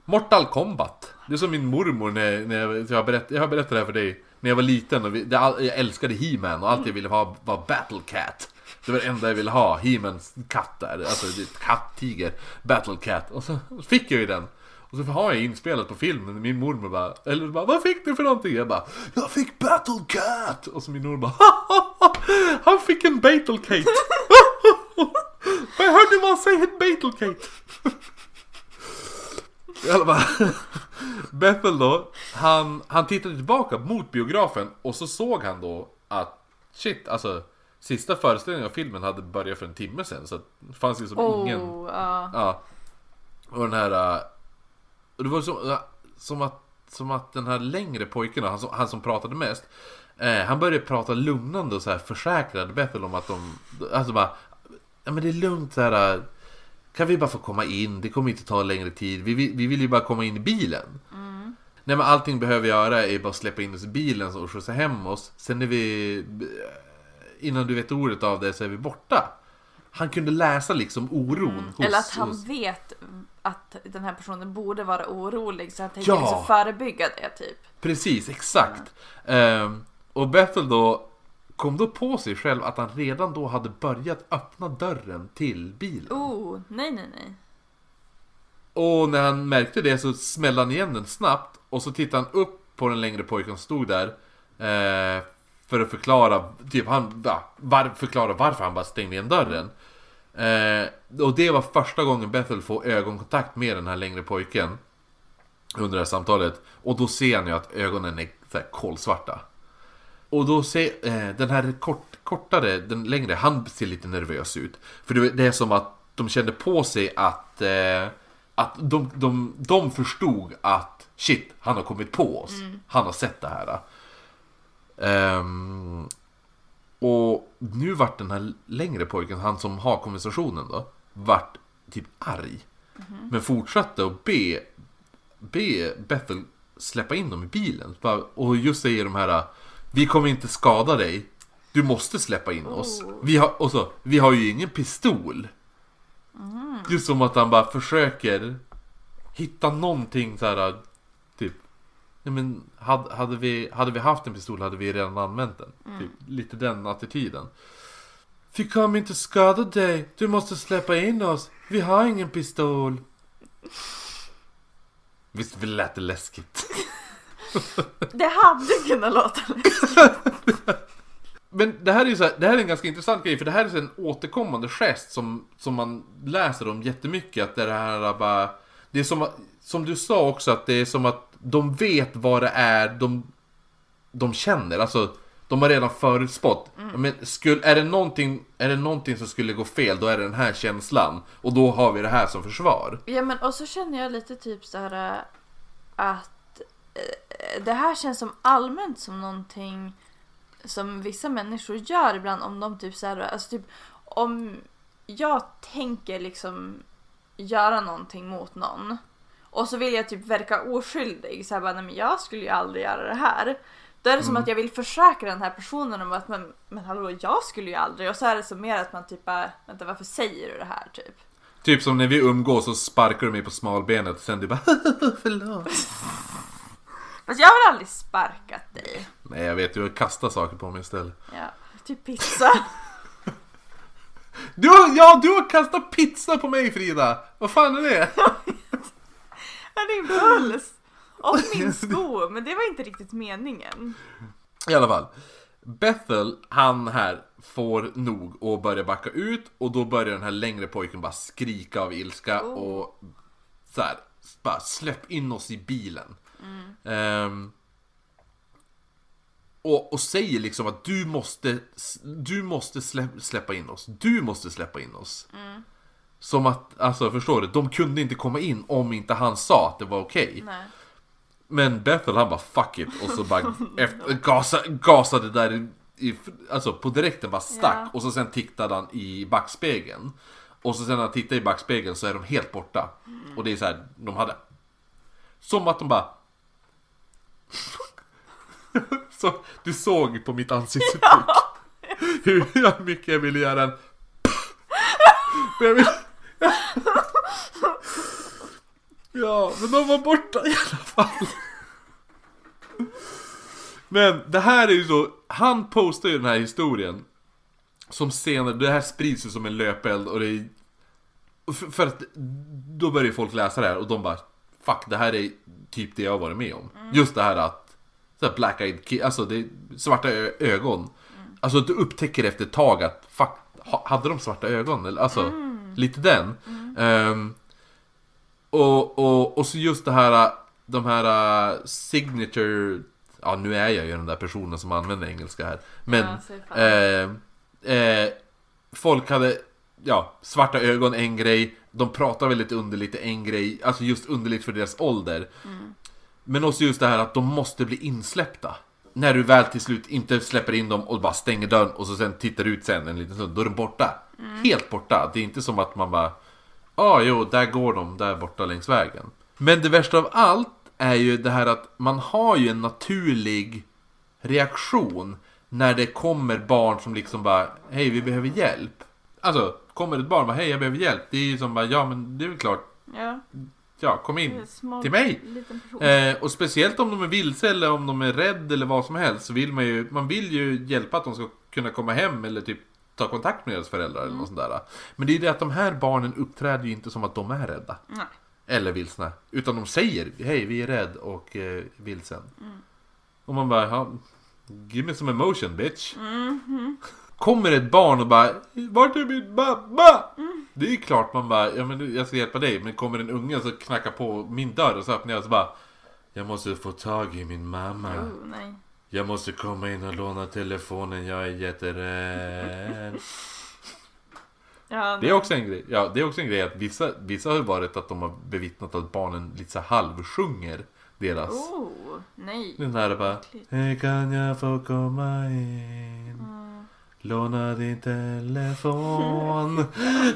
Mortal Kombat. Det är som min mormor när, när jag, jag, berätt, jag har berättat det här för dig. När jag var liten och vi, det, jag älskade He-Man och allt jag ville ha var Battle Cat. Det var det enda jag ville ha, He-Mans katt där. Alltså katt-tiger. Battle Cat. Och så fick jag ju den. Och så har jag inspelat på filmen min mormor bara, eller bara, vad fick du för någonting? Jag bara, jag fick Battle Cat! Och så min mormor bara, han fick en Battle Cat! Jag hörde man säga en Battle Cat! I alla fall, Bethel då, han, han tittade tillbaka mot biografen och så såg han då att shit, alltså sista föreställningen av filmen hade börjat för en timme sedan så att det fanns ju som ingen Oh, ja. Och den här... äh, Och det var så, äh, som, att, som att den här längre pojken, han som, han som pratade mest. Eh, han började prata lugnande och så här försäkrade Bethel om att de... Alltså bara... Ja men det är lugnt så här. Kan vi bara få komma in? Det kommer inte ta längre tid. Vi, vill- vi vill ju bara komma in i bilen. Nej men allting behöver göra är bara släppa in oss i bilen och skjutsa hem oss. Sen är vi... Innan du vet ordet av det så är vi borta. Han kunde läsa liksom oron hos... Eller att han hos... vet att den här personen borde vara orolig så han tänker Ja. liksom förebygga det typ. Precis, exakt. Ehm, och Bethel då kom då på sig själv att han redan då hade börjat öppna dörren till bilen. Oh, nej nej nej. Och när han märkte det så smällde han igen den snabbt och så tittade han upp på den längre pojken som stod där. Eh, för att förklara, typ han, ja, var, förklara varför han bara stängde igen dörren. Eh, och det var första gången Bethel får ögonkontakt med den här längre pojken. Under det här samtalet. Och då ser han ju att ögonen är så här kolsvarta. Och då ser eh, den här kort, kortare, den längre, han ser lite nervös ut. För det, det är som att de kände på sig att, eh, att de, de, de förstod att shit, han har kommit på oss. Han har sett det här. Ehm, och nu vart den här längre pojken, han som har konversationen då, vart typ arg. Men fortsatte att be, be Bethel släppa in dem i bilen. Och just säger de här, vi kommer inte skada dig. Du måste släppa in oss. Oh. Vi har, och så, vi har ju ingen pistol. Just som att han bara försöker hitta någonting så här typ. Nej men hade, hade, vi, hade vi haft en pistol hade vi redan använt den. Mm. Typ, lite den attityden. Vi kommer inte skada dig. Du måste släppa in oss. Vi har ingen pistol. Visst vi lät det läskigt? Det hade kunnat låta Men det här är ju så här, det här är en ganska intressant grej för det här är en återkommande gest som, som man läser om jättemycket. Att det är det här bara... Det är som, som du sa också att det är som att de vet vad det är de, de känner. Alltså, de har redan förutspått. Men skulle, är, det någonting, är det någonting som skulle gå fel, då är det den här känslan. Och då har vi det här som försvar. Ja men och så känner jag lite typ så här äh, att det här känns som allmänt som någonting som vissa människor gör ibland om de typ så här, alltså typ om jag tänker liksom göra någonting mot någon och så vill jag typ verka oskyldig så här bara, nej men jag skulle ju aldrig göra det här. Då är det som Mm. att jag vill försäkra den här personen om att men, men hallå jag skulle ju aldrig och så är det som mer att man typ bara, vänta varför säger du det här typ? Typ som när vi umgås så sparkar du mig på smalbenet och sen du bara förlåt. Fast jag har aldrig sparkat dig. Nej jag vet, du har kastat saker på mig istället. Ja, typ pizza. Du har, ja, du har kastat pizza på mig Frida! Vad fan är det? Ja, din puls. Och min sko, men det var inte riktigt meningen. I alla fall. Bethel, han här, får nog och börjar backa ut och då börjar den här längre pojken bara skrika av ilska Oh. och så här, bara släpp in oss i bilen. Ehm, och, och säger liksom att du måste, du måste släpp, släppa in oss. Du måste släppa in oss. Som att, alltså förstår du, de kunde inte komma in om inte han sa att det var okej. Nej. Men Bethel han bara fuck it och så bara efter, gasa, gasade där i, alltså på direkten bara stack Ja. och så sen tittade han i backspegeln. Och så sen när han tittar i backspegeln så är de helt borta. Och det är så här, de hade Som att de bara Så du såg på mitt ansiktsuttryck Hur mycket jag ville göra en Men jag vill... Ja, men de var borta i alla fall. Men det här är ju så, han postar ju den här historien. Som senare, det här sprids ju som en löpeld och det är... För, för att då börjar ju folk läsa det här och de bara Fuck, det här är typ det jag har varit med om. Just det här att så här black eyed kid, alltså det svarta ögon. Alltså du upptäcker efter ett tag att fuck, ha- hade de svarta ögon? Eller, alltså, lite den. Ehm, och, och, och så just det här, de här uh, signature, ja nu är jag ju den där personen som använder engelska här. Men Ja, eh, eh, folk hade, ja, svarta ögon en grej, de pratar väldigt underligt en grej, alltså just underligt för deras ålder. Men också just det här att de måste bli insläppta. När du väl till slut inte släpper in dem och bara stänger dörren och så sen tittar ut sen en liten stund, då är de borta. Helt borta. Det är inte som att man bara Ja, ah, jo, där går de där borta längs vägen. Men det värsta av allt är ju det här att man har ju en naturlig reaktion när det kommer barn som liksom bara Hej, vi behöver hjälp. Alltså, kommer ett barn bara Hej, jag behöver hjälp. Det är ju som bara Ja, men det är väl klart. Ja, Ja, kom in. Till mig? Eh, och speciellt om de är vilse eller om de är rädd eller vad som helst så vill man ju, man vill ju hjälpa att de ska kunna komma hem eller typ ta kontakt med deras föräldrar eller något sånt där. Men det är det att de här barnen uppträder ju inte som att de är rädda. Nej. Eller vilsna. Utan de säger hej vi är rädd och eh, vilsen. Och man bara, give me some emotion bitch. Kommer ett barn och bara, vart är min mamma? Det är ju klart man bara, ja men jag ska hjälpa dig. Men kommer en unge så knackar på min dörr och så öppnar jag och så bara, jag måste få tag i min mamma. Oh. Jag måste komma in och låna telefonen, jag är jätterädd. Ja, Det är också en grej, ja, det är också en grej att vissa, vissa har varit att de har bevittnat att barnen lite så halvsjunger deras. Oh, nej. Den här bara, hej kan jag få komma in? Låna din telefon.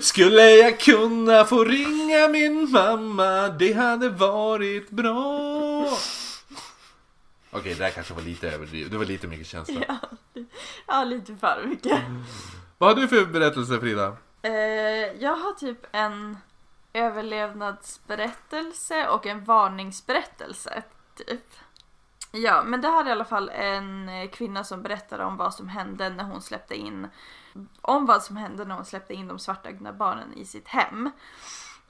Skulle jag kunna få ringa min mamma? Det hade varit bra. Okej, det här kanske var lite överdrivet. Det var lite mycket känsla. Ja, ja, lite för mycket. Vad har du för berättelse Frida? Eh, jag har typ en överlevnadsberättelse och en varningsberättelse. Typ. Ja, men det här är i alla fall en eh, kvinna som berättar om vad som hände när hon släppte in om vad som hände när hon släppte in de svartögda barnen i sitt hem.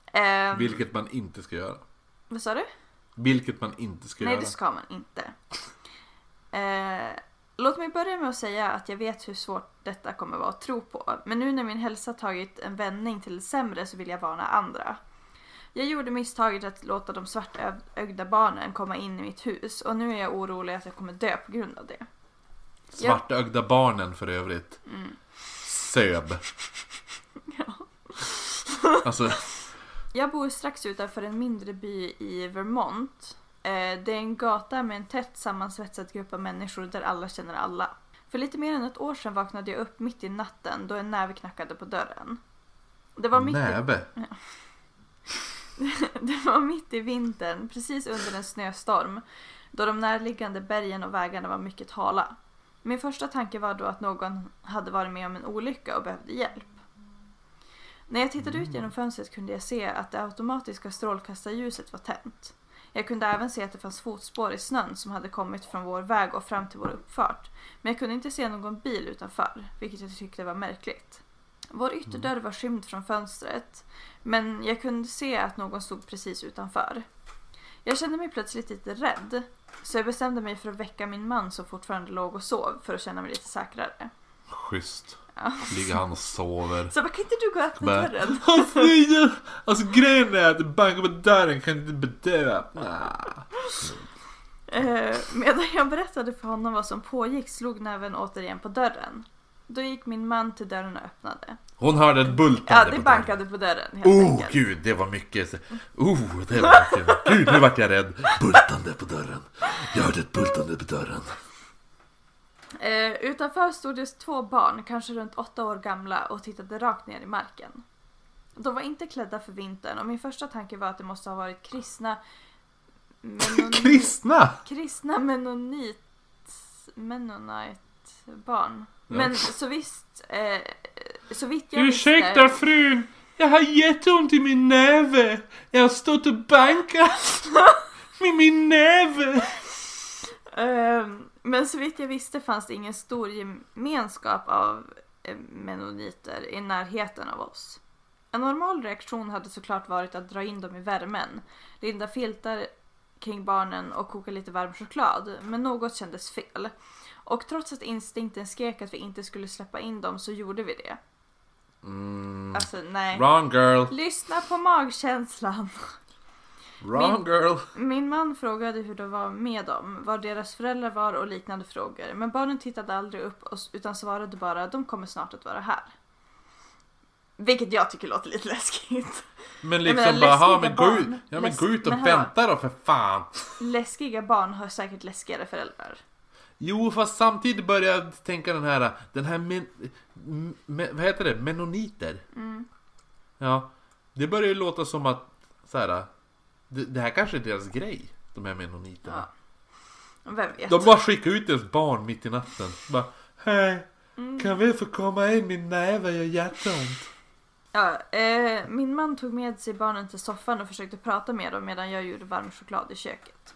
Eh, Vilket man inte ska göra. vad sa du? Vilket man inte ska Nej, göra. det ska man inte. Eh, låt mig börja med att säga att jag vet hur svårt detta kommer vara att tro på. Men nu när min hälsa tagit en vändning till det sämre så vill jag varna andra. Jag gjorde misstaget att låta de svartögda barnen komma in i mitt hus och nu är jag orolig att jag kommer dö på grund av det. Svartögda barnen för övrigt. Mm. Söb. Alltså, Jag bor strax utanför en mindre by i Vermont. Eh, Det är en gata med en tätt sammansvetsad grupp av människor där alla känner alla. För lite mer än ett år sedan vaknade jag upp mitt i natten då en näve knackade på dörren. Det var mitt i, näve. det var mitt i vintern, precis under en snöstorm, då de närliggande bergen och vägarna var mycket hala. Min första tanke var då att någon hade varit med om en olycka och behövde hjälp. När jag tittade ut genom fönstret kunde jag se att det automatiska strålkastarljuset var tänt. Jag kunde även se att det fanns fotspår i snön som hade kommit från vår väg och fram till vår uppfart. Men jag kunde inte se någon bil utanför, vilket jag tyckte var märkligt. Vår ytterdörr var skymd från fönstret, men jag kunde se att någon stod precis utanför. Jag kände mig plötsligt lite rädd, så jag bestämde mig för att väcka min man som fortfarande låg och sov för att känna mig lite säkrare. Schysst. Ja. Ligger han och sover. Så bara, kan inte du gå och öppna Bara, dörren? Alltså, nej, alltså grejen är att du bankar på dörren kan inte bedöva. Eh, medan jag berättade för honom vad som pågick slog näven återigen på dörren. Då gick min man till dörren och öppnade. Hon hörde ett bultande Ja, på det dörren. bankade på dörren helt Oh enkelt. gud, det var mycket. Oh, det var mycket. Gud, nu vart jag rädd. Bultande på dörren. Jag hörde ett bultande på dörren. Eh, utanför stod det två barn, kanske runt åtta år gamla, och tittade rakt ner i marken. De var inte klädda för vintern och min första tanke var att det måste ha varit kristna menon- Kristna! kristna menonit Mennonite-barn. Ja. Men så visst, eh, så vitt jag Ursäkta visste... frun, jag har jätteont i min näve. Jag har stått och bankat med min näve. Eh, men så vitt jag visste fanns det ingen stor gemenskap av eh, mennoniter i närheten av oss. En normal reaktion hade såklart varit att dra in dem i värmen, linda filtar kring barnen och koka lite varm choklad, men något kändes fel. Och trots att instinkten skrek att vi inte skulle släppa in dem så gjorde vi det. Mm, Alltså nej. wrong girl, Lyssna på magkänslan. wrong girl. Min man frågade hur det var med dem, var deras föräldrar var och liknande frågor. Men barnen tittade aldrig upp och- utan svarade bara de kommer snart att vara här. Vilket jag tycker låter lite läskigt. Men liksom menar, bara, ha, men gå ut, ja, men gå ut och vänta då för fan. Läskiga barn har säkert läskigare föräldrar. Jo, fast samtidigt börjar jag tänka den här, den här men, men, vad heter det, menoniter. Mm. Ja, det börjar ju låta som att, så här, det, det här kanske är deras grej, de här menoniterna. Ja. Vem vet? De bara skickar ut deras barn mitt i natten. Bara, hej, Mm. kan vi få komma in? Min näve gör jätteont. Ja, eh, min man tog med sig barnen till soffan och försökte prata med dem medan jag gjorde varm choklad i köket.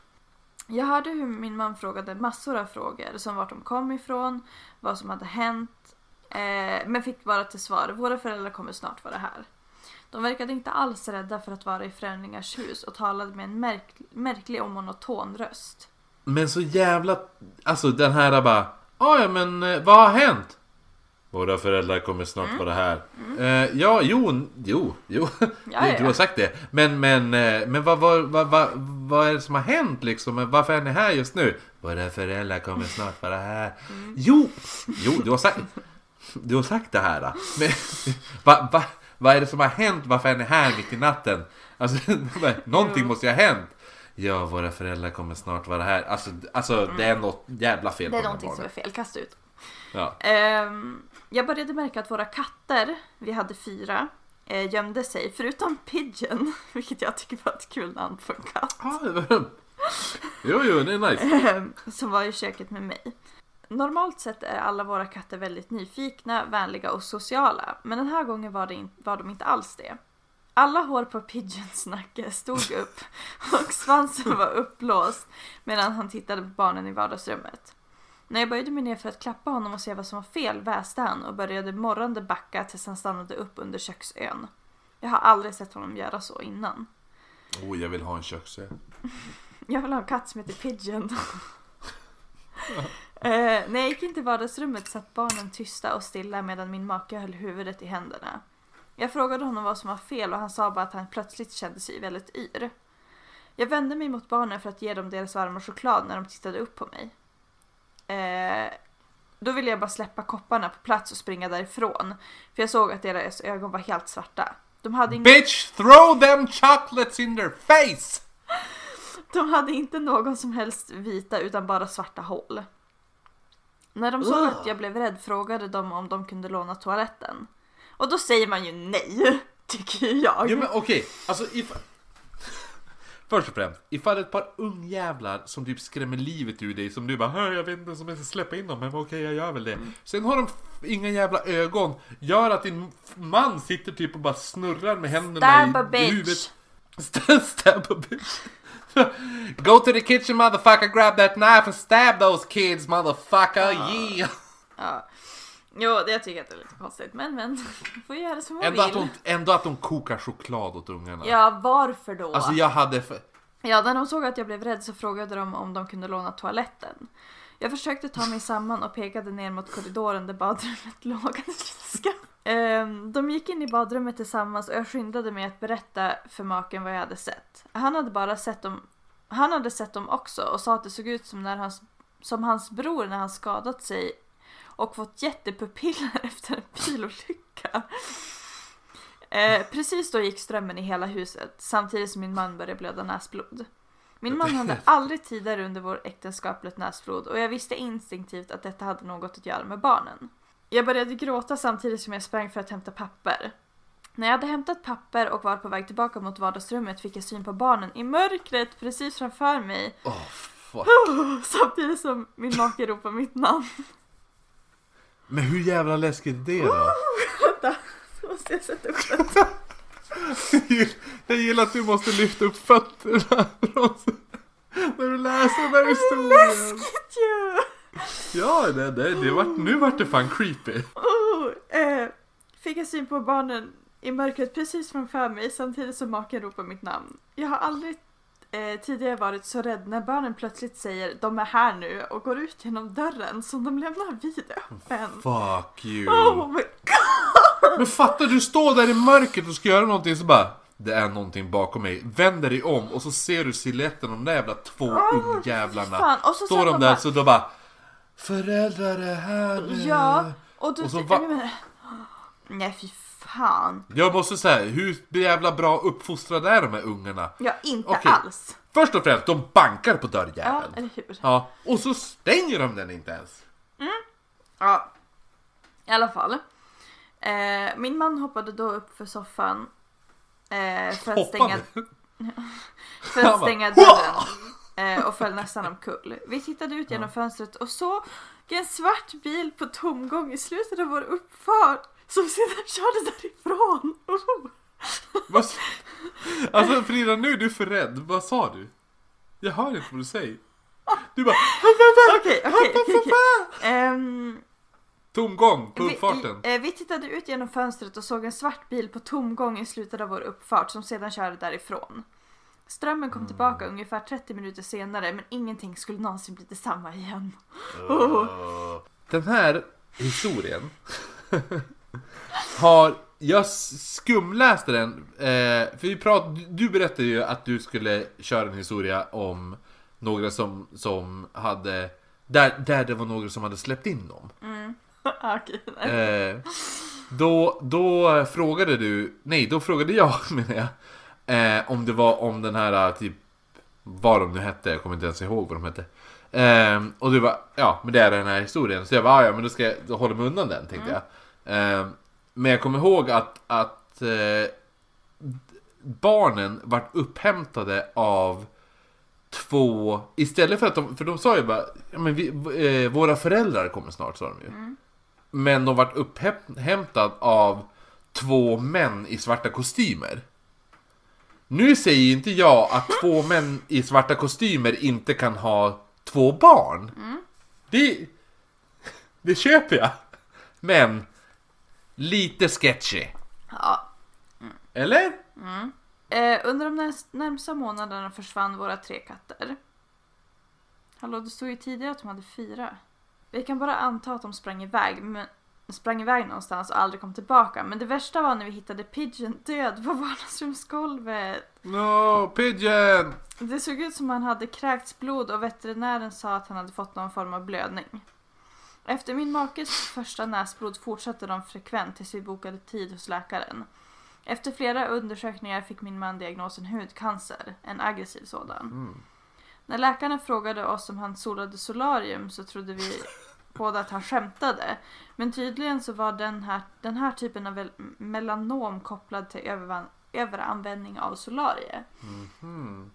Jag hörde hur min man frågade massor av frågor som vart de kom ifrån, vad som hade hänt, eh, men fick bara till svar våra föräldrar kommer snart vara här. De verkade inte alls rädda för att vara i främlingars hus och talade med en märk- märklig och monoton röst. Men så jävla, alltså den här bara, ja men eh, vad har hänt? Våra föräldrar kommer snart Mm. vara här. Eh, ja, jo, jo, jo. Ja, du, har sagt det. Men, men, eh, men vad, vad, vad, vad, vad är det som har hänt liksom? Varför är ni här just nu? Våra föräldrar kommer snart vara här. Mm. Jo, jo, du har sagt, du har sagt det här. Men vad va, vad är det som har hänt? Varför är ni här mitt i natten? Alltså, någonting Jo. måste ju ha hänt. Ja, våra föräldrar kommer snart vara här. Alltså, alltså det är något jävla fel Det är på någonting som är fel, kasta ut. Ja. Ehm, jag började märka att våra katter, vi hade fyra, eh, gömde sig. Förutom Pigeon, vilket jag tycker var ett kul namn på en katt. Jo, jo, det är nice. Ehm, som var i köket med mig. Normalt sett är alla våra katter väldigt nyfikna, vänliga och sociala. Men den här gången var, in, var de inte alls det. Alla hår på Pigeons nacke stod upp och svansen var uppblåst medan han tittade på barnen i vardagsrummet. När jag böjde mig ner för att klappa honom och se vad som var fel väste han och började morrande backa tills han stannade upp under köksön. Jag har aldrig sett honom göra så innan. Oh, jag vill ha en köksö. Jag vill ha en katt som heter Pigeon. Eh, när jag gick in till vardagsrummet satt barnen tysta och stilla medan min make höll huvudet i händerna. Jag frågade honom vad som var fel och han sa bara att han plötsligt kände sig väldigt yr. Jag vände mig mot barnen för att ge dem deras varma choklad när de tittade upp på mig. Eh, då ville jag bara släppa kopparna på plats och springa därifrån. För jag såg att deras ögon var helt svarta. De hade, ing- Bitch, throw them chocolates in their face! de hade inte någon som helst vita utan bara svarta hål. När de såg att jag blev rädd frågade de om de kunde låna toaletten. Och då säger man ju nej, tycker jag. Ja men okej, alltså if... Först och främst, ifall ett par ungjävlar som typ skrämmer livet ur dig som du bara "Hör, jag vet inte ens om jag ska släppa in dem men okej jag gör väl det. Sen har de inga jävla ögon, gör att din man sitter typ och bara snurrar med händerna Stab i, bitch. huvudet. St- stab a bitch. Go to the kitchen motherfucker, grab that knife and stab those kids motherfucker, yeah! Ja. Jo, det jag tycker att det är lite konstigt. Men men, får göra som man Ändå att, vill. hon, ändå att hon kokar choklad åt ungarna. Ja, varför då? Alltså jag hade... För... Ja, när de såg att jag blev rädd så frågade de om de kunde låna toaletten. Jag försökte ta mig samman och pekade ner mot korridoren där badrummet låg. Ehm, De gick in i badrummet tillsammans och jag skyndade mig att berätta för maken vad jag hade sett. Han hade bara sett dem, han hade sett dem också och sa att det såg ut som, när hans, som hans bror när han skadat sig och fått jättepupiller efter en bilolycka. Eh, precis då gick strömmen i hela huset samtidigt som min man började blöda näsblod. Min man hade aldrig tidigare under vår äktenskap blött näsblod och jag visste instinktivt att detta hade något att göra med barnen. Jag började gråta samtidigt som jag sprang för att hämta papper. När jag hade hämtat papper och var på väg tillbaka mot vardagsrummet fick jag syn på barnen i mörkret precis framför mig fuck. samtidigt som min make ropade mitt namn. Men hur jävla läskigt är det då? Vänta, så måste jag sätta upp det. Jag gillar att du måste lyfta upp fötterna när du läser den här historien. Läskigt ju! Ja, det, det, det vart, nu vart det fan creepy. Oh, eh, fick jag syn på barnen i mörkret precis framför mig samtidigt som maken ropar mitt namn. Jag har aldrig eh, tidigare varit så rädd när barnen plötsligt säger de är här nu och går ut genom dörren som de lämnar vidöppen. Fuck you. Oh my god! Men fatta, du står där i mörkret och ska göra någonting så bara det är någonting bakom mig. Vänder dig om och så ser du siluetten av de där jävla två ungjävlarna. Och så Står de där bara- så då bara Föräldrar är här nu. Ja, och du... Och så va- Nej fy fan. Jag måste säga, hur jävla bra uppfostrade är de här ungarna? Ja, inte Okej. alls. Först och främst, de bankar på Ja, dörrjäveln. eller hur? Ja, och så stänger de den inte ens. Ja, i alla fall. Eh, min man hoppade då upp för soffan. Eh, för att stänga, Hoppade. för Han att bara, stänga dörren. Eh, och föll nästan omkull. Vi tittade ut genom fönstret och såg en svart bil på tomgång i slutet av vår uppfart. Som sedan körde därifrån. Vad s- Alltså Frida, nu är du för rädd. Vad sa du? Jag hör inte vad du säger. Du bara Okej, okej, okej. okej. Ehm, tomgång på Vi, uppfarten. eh, vi tittade ut genom fönstret och såg en svart bil på tomgång i slutet av vår uppfart som sedan körde därifrån. Strömmen kom tillbaka ungefär 30 minuter senare men ingenting skulle någonsin bli detsamma igen. Den här historien har jag skumläste den. Eh, för vi prat, du berättade ju att du skulle köra en historia om några som, som hade där, där det var några som hade släppt in dem. Okej, nej. Eh, då, då frågade du, nej då frågade jag menar jag. Eh, om det var om den här typ, vad de nu hette, jag kommer inte ens ihåg vad de hette. Eh, och du var ja men det är den här historien. Så jag bara, "Ah, ja men då ska jag hålla mig undan den tänkte jag. Eh, men jag kommer ihåg att, att eh, barnen vart upphämtade av två, istället för att de, för de sa ju bara, ja men vi, eh, våra föräldrar kommer snart sa de ju. Men de vart upphämtad av två män i svarta kostymer. Nu säger ju inte jag att två män i svarta kostymer inte kan ha två barn. Det, det köper jag. Men lite sketchy. Ja. Eller? Eh, under de närmsta månaderna försvann våra tre katter. Hallå, det stod ju tidigare att de hade fyra. Vi kan bara anta att de sprang iväg, men, sprang iväg någonstans och aldrig kom tillbaka. Men det värsta var när vi hittade Pigeon död på vardagsrumsgolvet. No, pigeon! Det såg ut som han hade kräkts blod och veterinären sa att han hade fått någon form av blödning. Efter min makes första näsblod fortsatte de frekvent tills vi bokade tid hos läkaren. Efter flera undersökningar fick min man diagnosen hudcancer, en aggressiv sådan. När läkarna frågade oss om han solade solarium så trodde vi båda att han skämtade. Men tydligen så var den här, den här typen av melanom kopplad till övervan- överanvändning av solarie. Mm.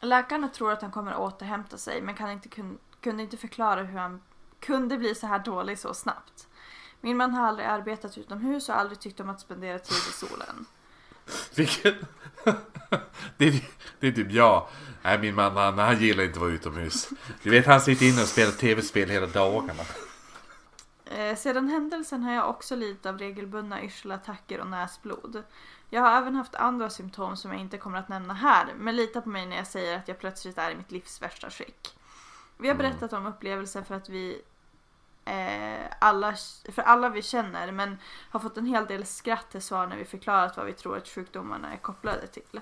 Läkarna tror att han kommer återhämta sig men kan inte, kun, kunde inte förklara hur han kunde bli så här dålig så snabbt. Min man har aldrig arbetat utomhus och aldrig tyckt om att spendera tid i solen. Vilken... det, är, det är typ jag. Nej, min man han, han gillar inte att vara utomhus. Du vet, han sitter inne och spelar tv-spel hela dagarna. Eh, sedan händelsen har jag också lidit av regelbundna yrselattacker och näsblod. Jag har även haft andra symptom som jag inte kommer att nämna här, men lita på mig när jag säger att jag plötsligt är i mitt livs värsta skick. Vi har berättat om upplevelsen för att vi eh, alla, för alla vi känner, men har fått en hel del skratt till svar när vi förklarat vad vi tror att sjukdomarna är kopplade till.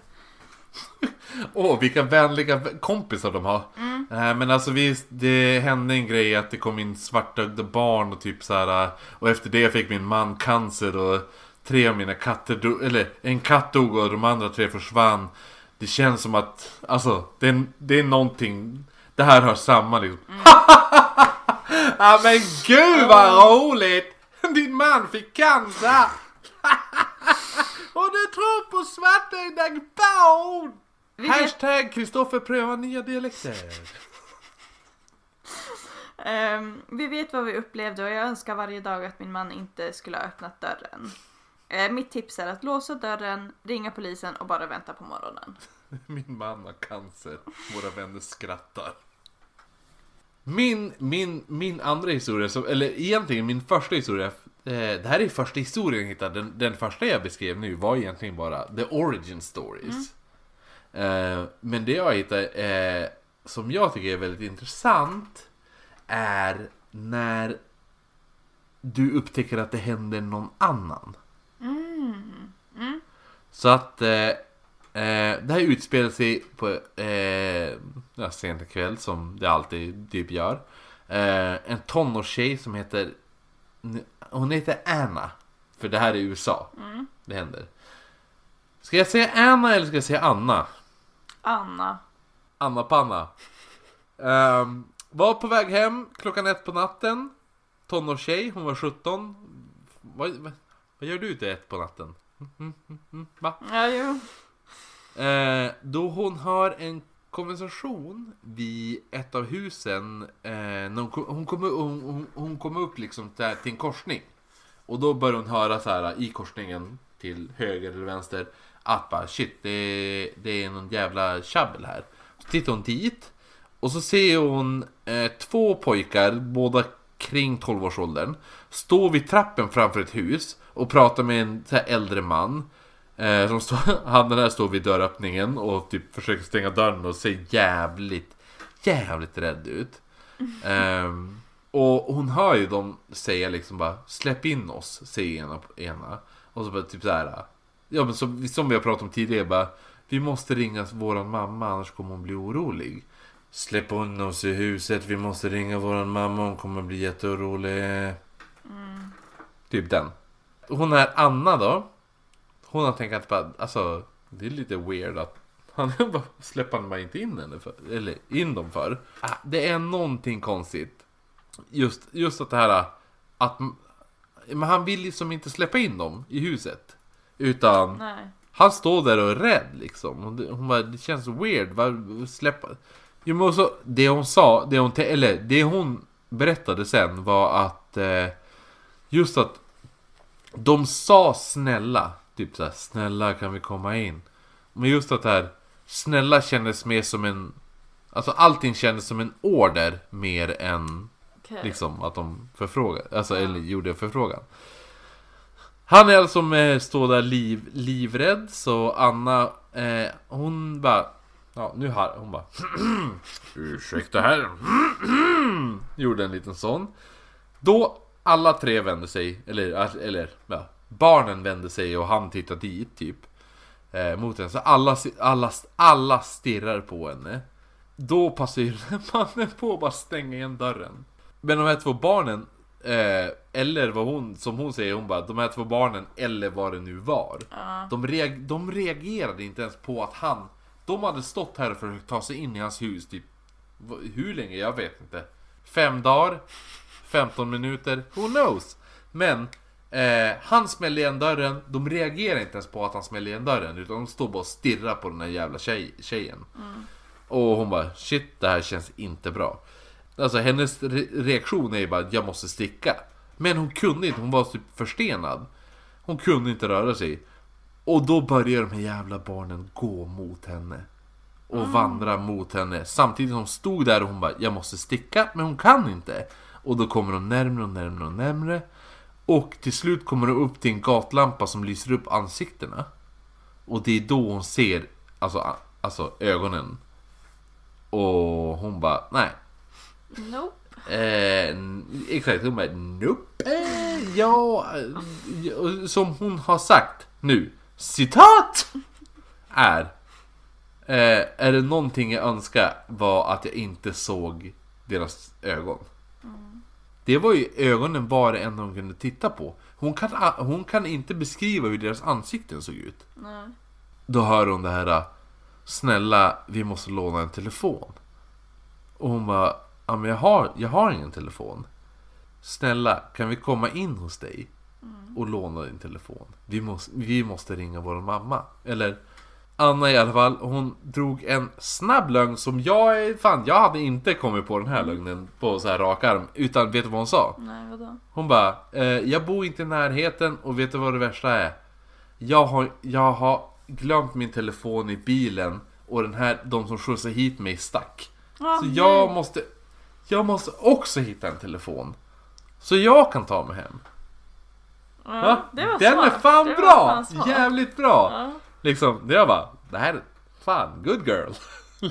Åh, vilka vänliga kompisar de har. Nej, men alltså visst, det hände en grej att det kom in svartögda barn och typ så här. Och efter det fick min man cancer och tre av mina katter dog, eller en katt dog och de andra tre försvann. Det känns som att, alltså, det är, det är någonting, det här hör samman liksom. ja men gud vad roligt! Din man fick cancer! och du tror på svartögda barn! Vi vet, Hashtag Kristoffer prövar nya dialekter. ehm, vi vet vad vi upplevde och jag önskar varje dag att min man inte skulle ha öppnat dörren. Eh, mitt tips är att låsa dörren, ringa polisen och bara vänta på morgonen. Min man har cancer. Våra vänner skrattar. Min, min, min andra historia, som, eller egentligen min första historia. Eh, det här är första historien jag hittade. Den, den första jag beskrev nu var egentligen bara the origin stories. Eh, men det jag hittade, eh, som jag tycker är väldigt intressant, är när du upptäcker att det händer någon annan. Så att eh, eh, det här utspelar sig på eh, ja, sent en kväll som det alltid typ gör. Eh, en tonårstjej som heter Hon heter Anna. För det här är USA. Det händer. Ska jag säga Anna eller ska jag säga Anna? Anna. Anna Panna. Ehm, var på väg hem klockan ett på natten. Tonårstjej, hon var 17. Vad, vad, vad gör du till ett på natten? Mm, mm, mm, mm, va? Ja, jo. Eh, då hon har en konversation vid ett av husen. Eh, när hon, kom, hon, kommer, hon, hon, hon kommer upp liksom till, till en korsning. Och då börjar hon höra så här i korsningen till höger eller vänster. Att bara shit, det, det är någon jävla tjabbel här. Så tittar hon dit. Och så ser hon eh, två pojkar, båda kring 12-årsåldern. Stå vid trappen framför ett hus och prata med en så här, äldre man. Eh, som står, han den här står vid dörröppningen och typ försöker stänga dörren och ser jävligt, jävligt rädd ut. Ehm, och hon hör ju dem säga liksom bara Släpp in oss, säger ena, ena. Och så bara typ så här. Ja men som, som vi har pratat om tidigare bara Vi måste ringa våran mamma annars kommer hon bli orolig. Släpp in oss i huset, vi måste ringa våran mamma, hon kommer bli jätteorolig. Typ den. Hon är Anna då. Hon har tänkt att bara, alltså det är lite weird att han bara släpper man inte in henne för, eller in dem för. Ah, Det är någonting konstigt. Just, just att det här att men han vill liksom inte släppa in dem i huset. Utan Nej. han står där och är rädd liksom. Det- Hon bara, det känns weird. Var, släppa. Jo men också, det hon sa, det hon, eller det hon berättade sen var att eh, just att de sa snälla. Typ såhär, snälla kan vi komma in? Men just att det här Snälla kändes mer som en Alltså allting kändes som en order mer än Okej. liksom att de förfrågade Alltså eller gjorde en förfrågan Han är alltså med, står där liv, livrädd så Anna eh, Hon bara Ja nu har hon bara Ursäkta här Gjorde en liten sån Då alla tre vände sig Eller, eller ja, Barnen vände sig och han tittar dit typ eh, Mot henne så alla, alla, alla stirrar på henne Då passar ju den mannen på att bara stänga igen dörren Men de här två barnen eh, Eller vad hon, som hon säger, hon bara De här två barnen, eller vad det nu var Ja. de, reag de reagerade inte ens på att han De hade stått här för att ta sig in i hans hus typ Hur länge? Jag vet inte Fem dagar 15 minuter? Who knows? Men eh, Han smäller igen dörren De reagerar inte ens på att han smäller igen dörren Utan de står bara och stirrar på den här jävla tjej, tjejen Och hon bara Shit det här känns inte bra Alltså hennes re reaktion är ju bara Jag måste sticka Men hon kunde inte, hon var typ förstenad Hon kunde inte röra sig och då börjar de här jävla barnen gå mot henne. Och vandra mot henne. Samtidigt som hon stod där och hon bara Jag måste sticka, men hon kan inte. Och då kommer de närmre och närmre och närmre. Och till slut kommer de upp till en gatlampa som lyser upp ansiktena. Och det är då hon ser Alltså, alltså ögonen. Och hon bara nej. Nope. Eh, exakt, hon bara nope. Eh, ja, eh, som hon har sagt nu, citat! Är. Eh, är det någonting jag önskar var att jag inte såg deras ögon. Det var ju ögonen var det enda hon kunde titta på. Hon kan, hon kan inte beskriva hur deras ansikten såg ut. Nej. Då hör hon det här Snälla, vi måste låna en telefon. Och hon bara Ja men jag har, jag har ingen telefon. Snälla, kan vi komma in hos dig? Och låna din telefon. Vi måste, vi måste ringa vår mamma. Eller Anna i alla fall, hon drog en snabb lögn som jag, fan jag hade inte kommit på den här lögnen på så här rak arm. Utan vet du vad hon sa? Nej, vadå? Hon bara, eh, jag bor inte i närheten och vet du vad det värsta är? Jag har, jag har glömt min telefon i bilen och den här, de som skjutsar hit mig stack. Ah, Så jag måste, jag måste också hitta en telefon. Så jag kan ta mig hem. Ja, Va? det var Den smart. är fan Det bra! fan. Jävligt bra! Ja. Liksom, det jag bara, det här är fan, good girl.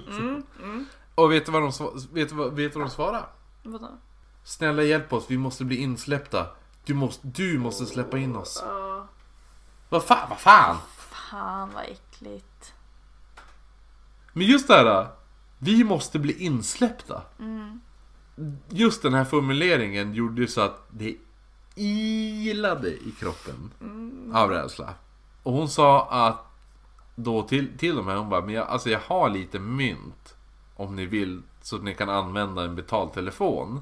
Mm, mm. Och vet du vad de, vet du vad, vet du vad de svarar? Vadå? Snälla hjälp oss, vi måste bli insläppta. Du måste, du måste släppa in oss. Ja. Vad fan, vad fan? Fan vad äckligt. Men just det här, vi måste bli insläppta. Just den här formuleringen gjorde ju så att det ilade i kroppen av rädsla. Och hon sa att då till, till och med hon bara, men jag, alltså jag har lite mynt om ni vill så att ni kan använda en betaltelefon.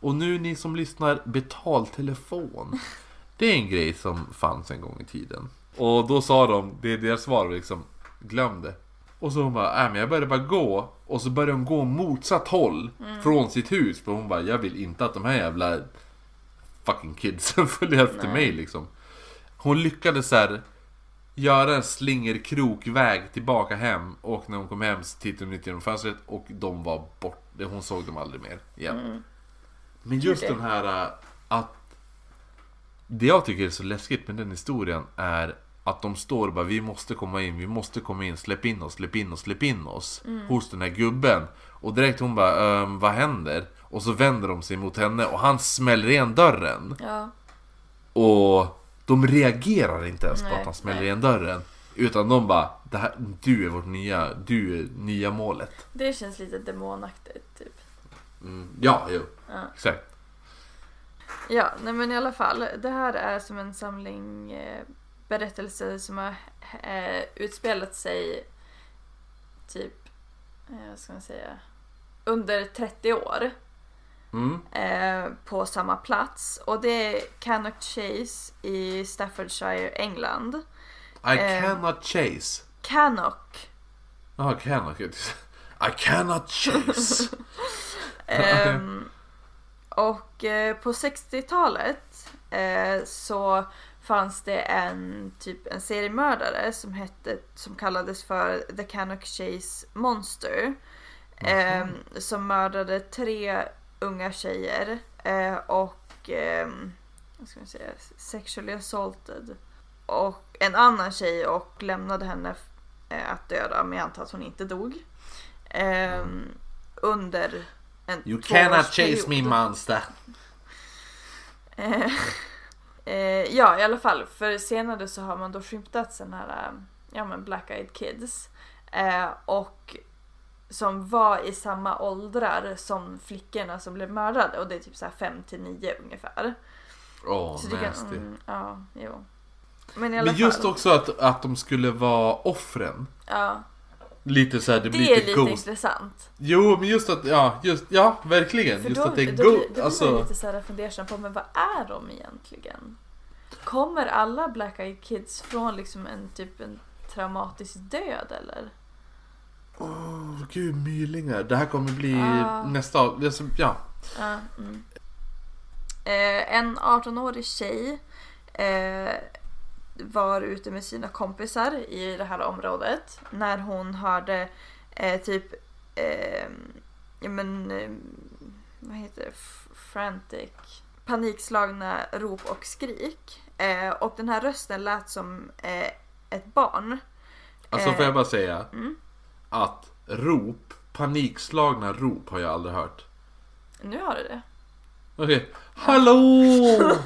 Och nu ni som lyssnar, betaltelefon. Det är en grej som fanns en gång i tiden. Och då sa de, det är deras svar liksom, glöm det. Och så hon bara, äh, men jag började bara gå. Och så började hon gå motsatt håll från sitt hus. För hon bara, jag vill inte att de här jävla fucking kidsen följer efter Nej. mig liksom. Hon lyckades så här göra en slingerkrokväg tillbaka hem. Och när hon kom hem så tittade hon ut genom fönstret och de var borta. Hon såg dem aldrig mer igen. Men just den här äh, att Det jag tycker är så läskigt med den historien är att de står och bara vi måste komma in, vi måste komma in, släpp in oss, släpp in oss, släpp in oss Hos den här gubben Och direkt hon bara ehm, vad händer? Och så vänder de sig mot henne och han smäller igen dörren Ja. Och de reagerar inte ens på att han smäller igen dörren Utan de bara det här, du är vårt nya, du är nya målet Det känns lite demonaktigt typ. mm, Ja, jo, Ja. exakt Ja, nej men i alla fall. Det här är som en samling eh, berättelser som har eh, utspelat sig typ, eh, vad ska man säga, under 30 år. Mm. Eh, på samma plats. Och det är Cannock Chase i Staffordshire, England. I Eh. cannot chase Cannock. Jaha, cannot. I cannot chase. Ehm, Och eh, på 60-talet eh, så fanns det en typ en seriemördare som hette som kallades för The Cannock Chase Monster. Eh, som mördade tre unga tjejer eh, och eh, vad ska man säga, sexually assaulted och en annan tjej och lämnade henne eh, att döda men jag antar att hon inte dog. Eh, under en You cannot chase me monster. Eh, eh, ja, i alla fall. För senare så har man då skymtat sån här, ja men Black Eyed Kids. Och som var i samma åldrar som flickorna som blev mördade. Och det är typ så här 5 till 9 ungefär. Åh, så det kan, nasty. mm, ja, jo. Men Men just fall. också att, att de skulle vara offren. Ja, Lite så här, det, det blir är lite lite intressant. Jo, men just att, ja, just, ja, verkligen. För just då, att det är då, blir- då ghost. blir Alltså, man lite så här fundersam på, men vad är de egentligen? Kommer alla Black Eyed Kids från liksom en typ en traumatisk död eller? Åh gud, mylingar. Det här kommer bli Ah. nästa, av- ja. Ja, mm. eh, en 18-årig tjej eh, var ute med sina kompisar i det här området när hon hörde eh, typ eh, ja men eh, vad heter det? Frantic panikslagna rop och skrik. Eh, och den här rösten lät som ett barn. Alltså får jag bara säga mm. Att rop, panikslagna rop har jag aldrig hört. Nu har du det. Okej, hallå!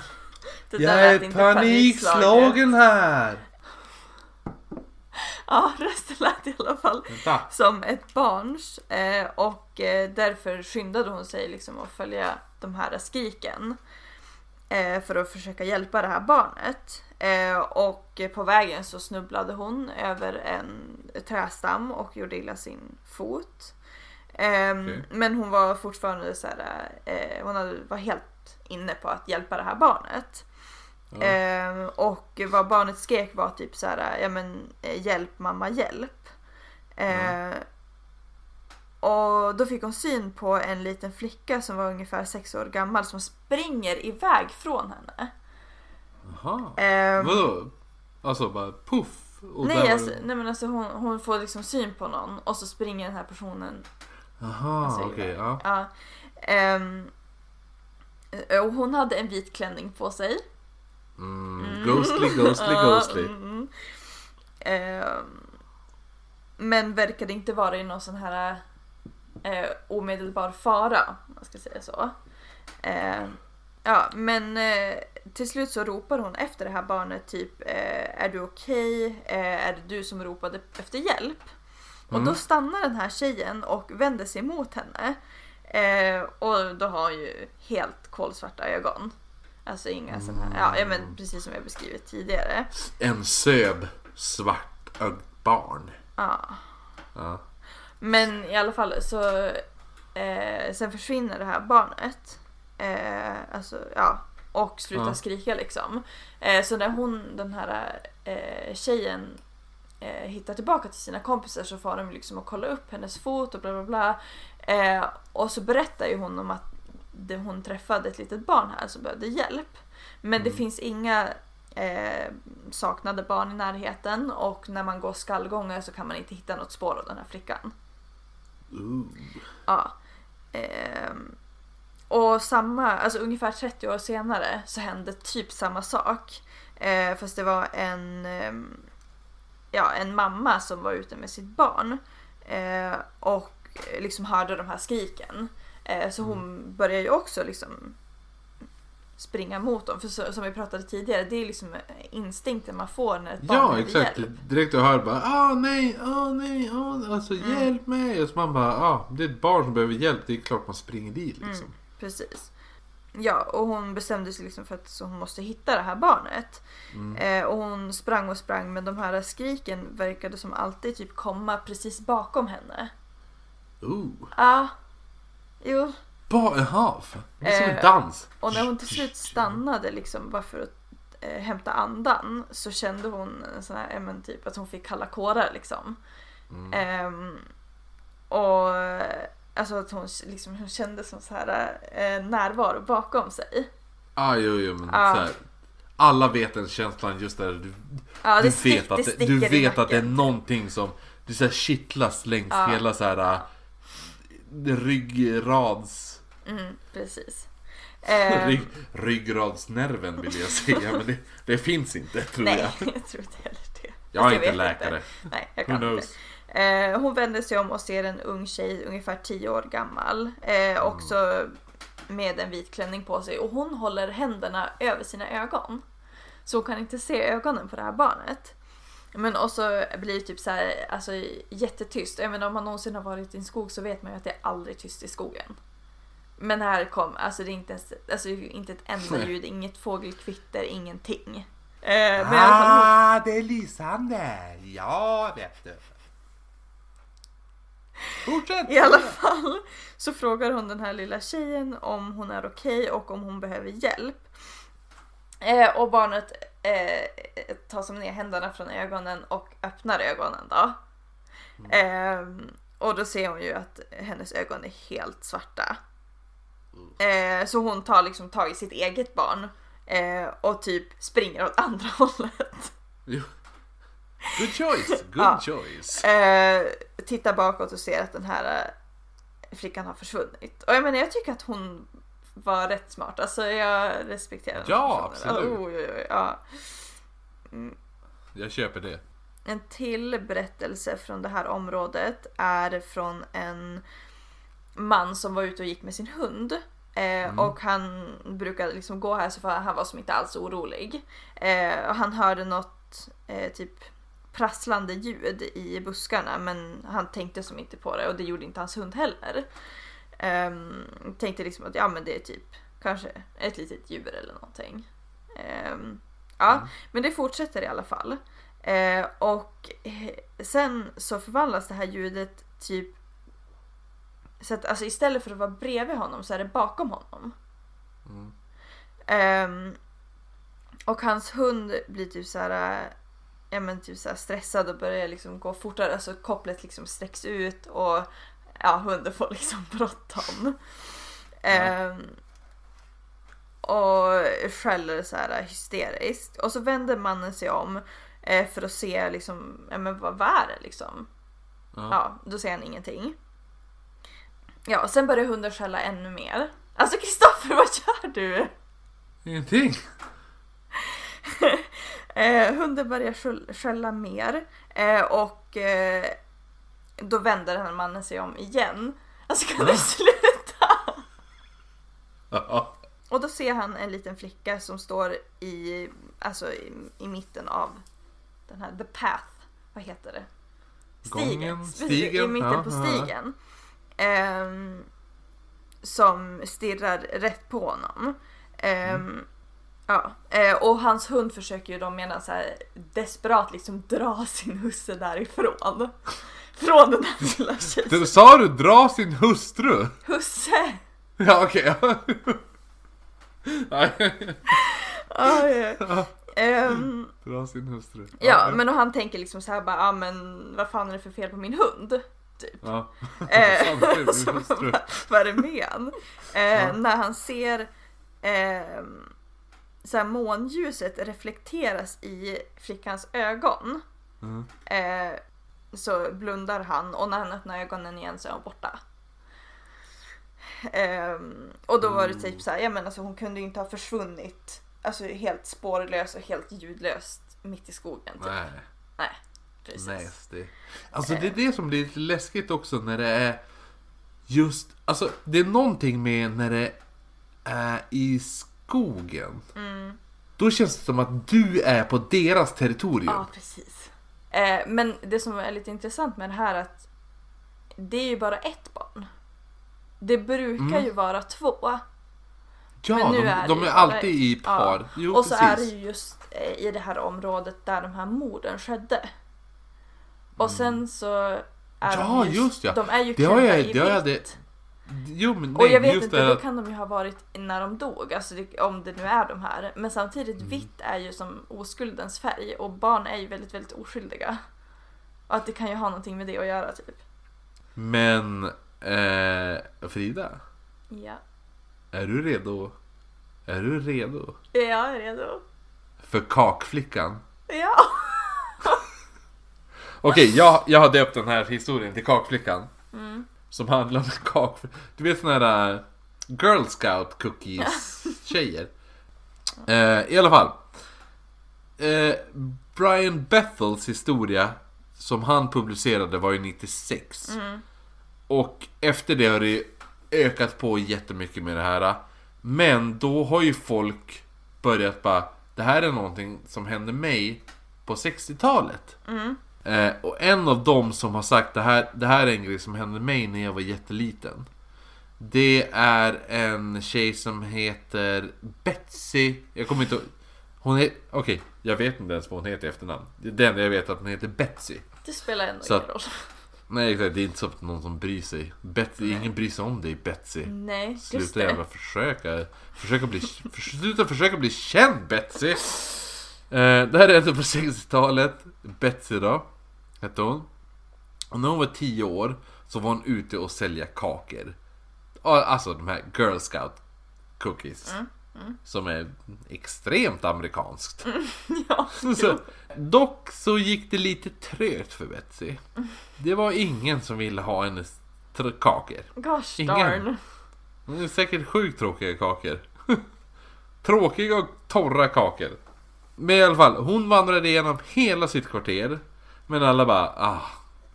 det jag är panikslagen här! Ja, rösten lät i alla fall Vänta. som ett barns eh, och eh, därför skyndade hon sig liksom att följa de här skriken eh, för att försöka hjälpa det här barnet. Eh, och på vägen så snubblade hon över en trästam och gjorde illa sin fot. Ehm, Okej. Men hon var fortfarande så här, eh, hon hade, var helt inne på att hjälpa det här barnet. Ehm, och vad barnet skrek var typ så här, ja men eh, hjälp mamma hjälp. Ehm, och då fick hon syn på en liten flicka som var ungefär sex år gammal som springer iväg från henne. Jaha. Ehm, Vadå? Alltså bara puff? Och där nej, var alltså, nej men alltså hon, hon får liksom syn på någon och så springer den här personen Jaha, alltså, okej. ja. Ja. Ehm, och hon hade en vit klänning på sig. Mm, ghostly, ghostly, Ja, ghostly. mm, mm. Ehm, men verkade inte vara i någon sån här eh, omedelbar fara, om man ska säga så. Ehm, ja, men eh, till slut så ropar hon efter det här barnet typ eh, Är du okej? Eh, är det du som ropade efter hjälp? Och då Mm. stannar den här tjejen och vänder sig mot henne. Eh, och då har hon ju helt kolsvarta ögon. Alltså inga sådana här, ja, ja men precis som jag beskrivit tidigare. En söb svartögd barn. Ja. Ja. Men i alla fall så eh, sen försvinner det här barnet. Eh, alltså ja. Och slutar Ja. skrika liksom. Eh, så när hon, den här eh, tjejen eh, hittar tillbaka till sina kompisar så får de liksom att kolla upp hennes fot och bla bla bla. Eh, och så berättar ju hon om att det, hon träffade ett litet barn här som behövde hjälp. Men det Mm. finns inga eh, saknade barn i närheten och när man går skallgångar så kan man inte hitta något spår av den här flickan. Ooh. Ja. Ehm, och samma, alltså ungefär 30 år senare så hände typ samma sak. Eh, fast det var en, ehm, ja, en mamma som var ute med sitt barn. Eh, och liksom hörde de här skriken. Eh, så hon började ju också liksom springa mot dem. För så, som vi pratade tidigare, det är liksom instinkten man får när ett barn Ja, exakt. hjälp. Direkt du hör bara ah nej, ah nej, ah, alltså Mm. hjälp mig. Och så man bara ah, det är ett barn som behöver hjälp. Det är klart man springer dit liksom. Mm, precis. Ja, och hon bestämde sig liksom för att så hon måste hitta det här barnet. Mm. Eh, och hon sprang och sprang men de här skriken verkade som alltid typ komma precis bakom henne. Ooh. Ja, jo. Ba, jaha, det är som en Eh, dans. Och när hon till slut stannade liksom bara för att eh, hämta andan så kände hon sån här, men typ att hon fick kalla kårar liksom. Mm. Ehm, och alltså att hon, liksom, hon kände som så här eh, närvaro bakom sig. Ah, jo, jo, men Ja. så här, Alla vet den känslan just där du, Ja, du stick, vet, att, det du vet att det är någonting som du så här kittlas längs Ja. hela så här äh, ryggrads Mm, precis. Eh, rygg, ryggradsnerven vill jag säga men det, det finns inte tror nej, jag. jag tror inte heller det. Jag är Fast inte läkare. Nej, jag Who kan knows? inte. Eh, hon vänder sig om och ser en ung tjej, ungefär 10 år gammal. Eh, också med en vit klänning på sig. Och hon håller händerna över sina ögon. Så hon kan inte se ögonen på det här barnet. Men också blir det typ så här, alltså jättetyst. Menar om man någonsin har varit i en skog så vet man ju att det är aldrig tyst i skogen. Men här kom, alltså det är inte ens, alltså inte ett enda ljud, inget fågelkvitter, ingenting. Eh, men alla fall, hon- Ah, det är lysande! Ja, vet du. Fortsätt! I alla fall så frågar hon den här lilla tjejen om hon är okej och om hon behöver hjälp. Eh, och barnet eh, tar som ner händerna från ögonen och öppnar ögonen då. Eh, och då ser hon ju att hennes ögon är helt svarta. Eh, så hon tar liksom tag i sitt eget barn eh, och typ springer åt andra hållet. Good choice, good Ja. choice. Eh, tittar bakåt och ser att den här eh, flickan har försvunnit. Och jag menar jag tycker att hon var rätt smart. Alltså jag respekterar den Ja, personen. absolut. Oh, oj, oj, ja. Jag köper det. En till berättelse från det här området är från en man som var ute och gick med sin hund. Eh, Och han brukade liksom gå här så för han var som inte alls orolig. Eh, och han hörde något eh, typ prasslande ljud i buskarna men han tänkte som inte på det och det gjorde inte hans hund heller. Ehm, tänkte liksom att ja men det är typ kanske ett litet djur eller någonting. Ehm, ja, men det fortsätter i alla fall. Eh, och eh, sen så förvandlas det här ljudet typ så att alltså istället för att vara bredvid honom så är det bakom honom. Mm. Ehm, och hans hund blir typ så här, äh, ja men typ så stressad och börjar liksom gå fortare. Alltså kopplet liksom sträcks ut och ja, hunden får liksom bråttom. Ehm, och skäller så här hysteriskt. Och så vänder mannen sig om eh, för att se liksom, ja men vad, vad är det liksom? Ja. Ja, då ser han ingenting. Ja, och sen börjar hunden skälla ännu mer. Alltså Kristoffer, vad gör du? Ingenting. Eh, hunden börjar skäll- skälla mer eh, och eh, då vänder den här mannen sig om igen. Alltså kan Ja. du sluta? Ja. Och då ser han en liten flicka som står i, alltså i, i mitten av den här, the path, vad heter det? Gången, Precis, stigen, I mitten ja, på ja. stigen. Ehm, som stirrar rätt på honom. Mm. Ja, eh, och hans hund försöker ju då medan så här desperat liksom dra sin husse därifrån. Från den här lilla tjejen. Sa du dra sin hustru? Husse! Ja okej. Ja, ja. Ehm, Dra sin hustru. ja, men och han tänker liksom så här bara, ja men vad fan är det för fel på min hund? Typ. Ja. Eh, Vad är det med? Eh, Ja. När han ser eh, så här, månljuset reflekteras i flickans ögon Mm. eh, så blundar han och när han öppnar ögonen igen så är hon borta. Ehm, och då var det typ så här, ja men alltså hon kunde ju inte ha försvunnit alltså helt spårlöst och helt ljudlöst mitt i skogen. Typ. Nej. Precis. Nasty. Alltså det är det som blir lite läskigt också när det är just, alltså det är någonting med när det är i skogen. Mm. Då känns det som att du är på deras territorium. Ja, precis. Eh, men det som är lite intressant med det här är att det är ju bara ett barn. Det brukar Mm. ju vara två. Ja, de, är de är ju alltid i par. Ja. Jo, och så precis. är det ju just eh, i det här området där de här morden skedde. Och sen så är Ja, de ju, just ja. De är ju Det har jag- i det vitt. Jo men Och nej, jag vet just inte, det då kan de ju ha varit när de dog, alltså det, om det nu är de här. Men samtidigt, Mm. vitt är ju som oskuldens färg och barn är ju väldigt, väldigt oskyldiga. Och att det kan ju ha någonting med det att göra typ. Men Eh, Frida, Ja. är du redo? Är du redo Jag är redo. för kakflickan? Ja. Okej, jag, jag har döpt den här historien till kakflickan. Mm. Som handlar om kak... Du vet såna här äh, Girl Scout cookies tjejer. Eh, I alla fall. Eh, Brian Bethels historia som han publicerade var ju 96. Och efter det har det ökat på jättemycket med det här. Men då har ju folk börjat bara, det här är någonting som hände mig på 60-talet. Eh, och en av dem som har sagt det här, det här är en grej som hände mig när jag var jätteliten. Det är en tjej som heter Betsy. Jag kommer inte Hon är, okej, jag vet inte ens vad hon heter i efternamn. Det är den jag vet att hon heter Betsy. Det spelar ändå ingen roll. Nej exakt, det är inte så att någon som bryr sig. Betsy, ingen bryr sig om dig Betsy. Nej, just Sluta det. jävla försöka. Försöka bli, för, sluta försöka bli känd Betsy. Eh, det här är ändå på 60-talet. Betsy då, hette hon. Och när hon var 10 år så var hon ute och sälja kakor. Alltså de här Girl Scout cookies. Som är extremt amerikanskt. Ja. Så, dock så gick det lite trögt för Betsy. Det var ingen som ville ha hennes kakor. Gosh Ingen. darn. Det är säkert sjukt tråkiga kakor. tråkiga och torra kakor. Men i alla fall, hon vandrade igenom hela sitt kvarter. Men alla bara, ah,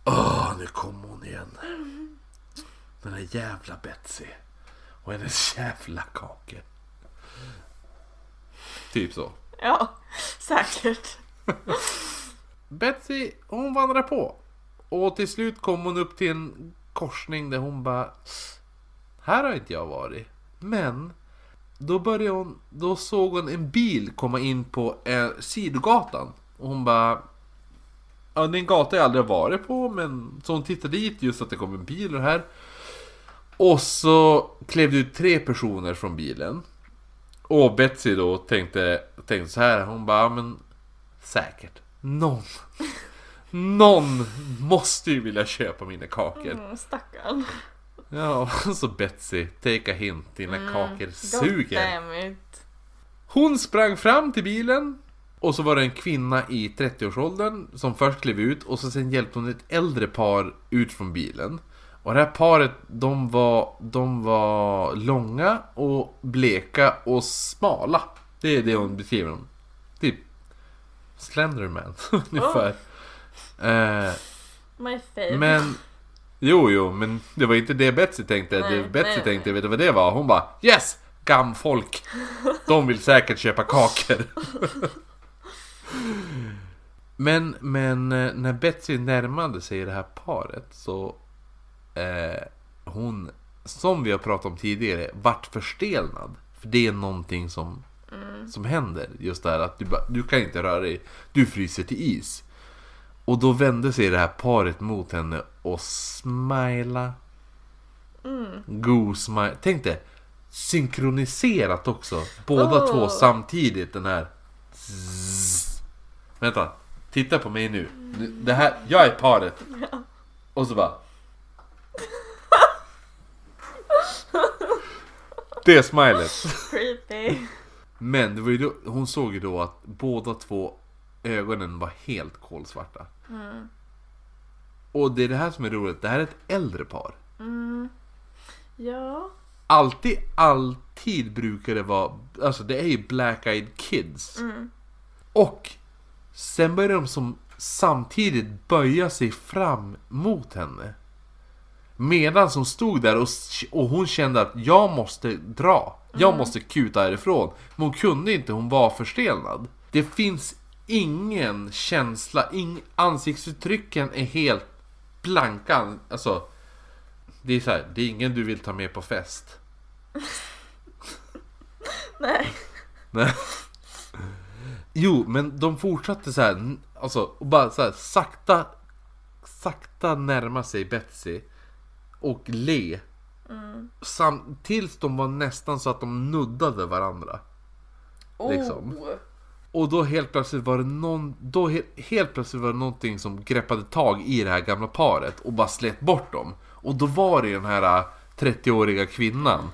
ah nu kom hon igen. Den där jävla Betsy. Och hennes jävla kakor. Typ så. Ja, säkert. Betsy, hon vandrar på. Och till slut kom hon upp till en korsning där hon bara... Här har inte jag varit. Men... Då började hon... Då såg hon en bil komma in på eh, sidogatan. Och hon bara... Ja, det är en gata jag aldrig har varit på, men... Så hon tittade dit just att det kom en bil och det här. Och så klev det ut tre personer från bilen. Och Betsy då tänkte, tänkte så här, hon bara, "Ja, men säkert. Någon. Någon måste ju vilja köpa mina kakor. Mm, stackarn. Ja, så Betsy, take a hint, dina kakor suger. Hon sprang fram till bilen. Och så var det en kvinna i 30-årsåldern som först klev ut och så sen hjälpte hon ett äldre par ut från bilen. Och det här paret, de var, de var långa och bleka och smala. Det är det hon beskriver dem. Typ Slenderman ungefär. Eh, My fave. men Jo, jo, men det var inte det Betsy tänkte. Nej, det Betsy nej, tänkte, nej. vet du vad det var? Hon bara Yes! Gamfolk! De vill säkert köpa kakor. men, men eh, när Betsy närmade sig det här paret så eh, hon, som vi har pratat om tidigare, vart förstelnad. För det är någonting som, som händer. Just det här att du, du kan inte röra dig. Du fryser till is. Och då vände sig det här paret mot henne och smila. God smile. Tänk dig, synkroniserat också. Båda Oh. två samtidigt den här. Zzz. Vänta, titta på mig nu. Det här, jag är paret. Och så bara. Det är smilet. Creepy. Men det var ju då, hon såg ju då att båda två ögonen var helt kolsvarta. Och det är det här som är roligt. Det här är ett äldre par. Ja. Alltid, alltid brukar det vara, alltså det är ju Black Eyed Kids. Och sen börjar de som samtidigt böja sig fram mot henne. Medan hon stod där och, och hon kände att jag måste dra. Jag måste kuta härifrån. Men hon kunde inte, hon var förstelnad. Det finns ingen känsla, ing, ansiktsuttrycken är helt blanka. Alltså, det är så här, det är ingen du vill ta med på fest. Nej. Nej. Jo, men de fortsatte så här, alltså, och bara så här, sakta, sakta närma sig Betsy och le. Sam, tills de var nästan så att de nuddade varandra. Liksom. Oh. Och då helt plötsligt var det någon, då he, helt plötsligt var det någonting som greppade tag i det här gamla paret och bara slet bort dem. Och då var det den här äh, 30-åriga kvinnan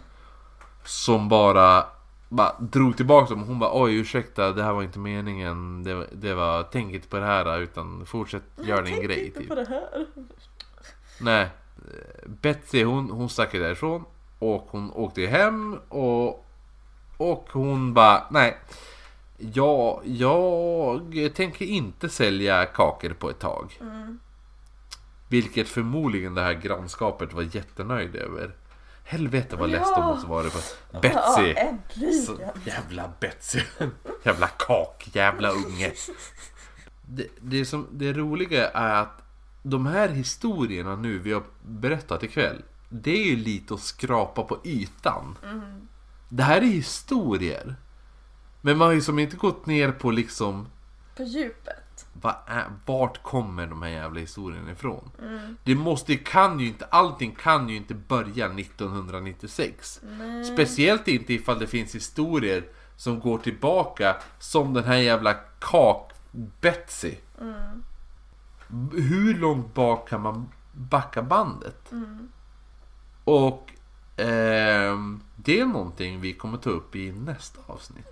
som bara, bara drog tillbaka dem. Hon bara oj ursäkta det här var inte meningen. Det, var- det var, tänk inte på det här utan fortsätt göra din grej. inte Typ. på det här. Nej. Betsy hon, hon stack ju därifrån. Och hon åkte hem och... Och hon bara nej. Ja, jag tänker inte sälja kakor på ett tag. Mm. Vilket förmodligen det här grannskapet var jättenöjd över. Helvete vad less de måste vara på. Betsy! Så, jävla Betsy. jävla kak, jävla unge. Det, det, som, det roliga är att de här historierna nu vi har berättat ikväll. Det är ju lite att skrapa på ytan. Mm. Det här är historier. Men man har ju som inte gått ner på liksom På djupet. Vad är, vart kommer de här jävla historierna ifrån? Mm. Det måste kan ju inte, allting kan ju inte börja 1996. Nej. Speciellt inte ifall det finns historier som går tillbaka som den här jävla kak-Betsy. Mm. Hur långt bak kan man backa bandet? Mm. Och ehm, det är någonting vi kommer ta upp i nästa avsnitt.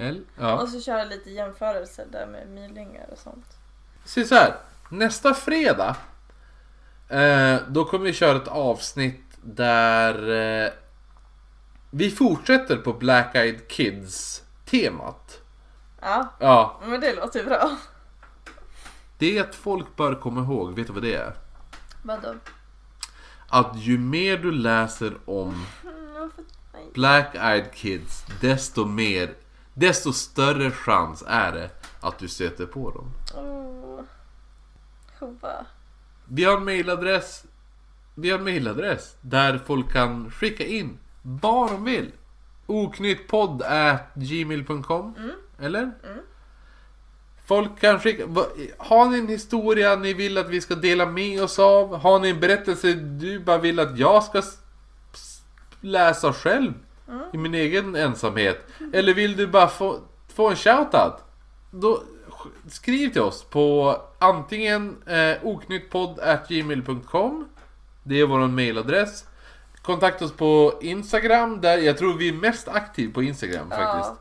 Eller? Ja. Och så köra lite jämförelser där med mylingar och sånt. Se så här. Nästa fredag. Eh, då kommer vi köra ett avsnitt där eh, vi fortsätter på Black Eyed Kids temat. Ja, Ja, men det låter bra. det folk bör komma ihåg, vet du vad det är? Vadå? Att ju mer du läser om Mm. Black Eyed Kids, desto mer, desto större chans är det att du stöter på dem. Oh. Hova. Vi har en mailadress. Vi har en mailadress där folk kan skicka in vad de vill. Oknyttpodd gmail.com Eller? Mm. Folk kan skicka... Har ni en historia ni vill att vi ska dela med oss av? Har ni en berättelse du bara vill att jag ska läsa själv? I min egen ensamhet? Eller vill du bara få, få en shoutout? Då sk- skriv till oss på antingen eh, oknyttpodd.gmail.com Det är vår mailadress. Kontakta oss på Instagram, där jag tror vi är mest aktiva på Instagram Ja. faktiskt.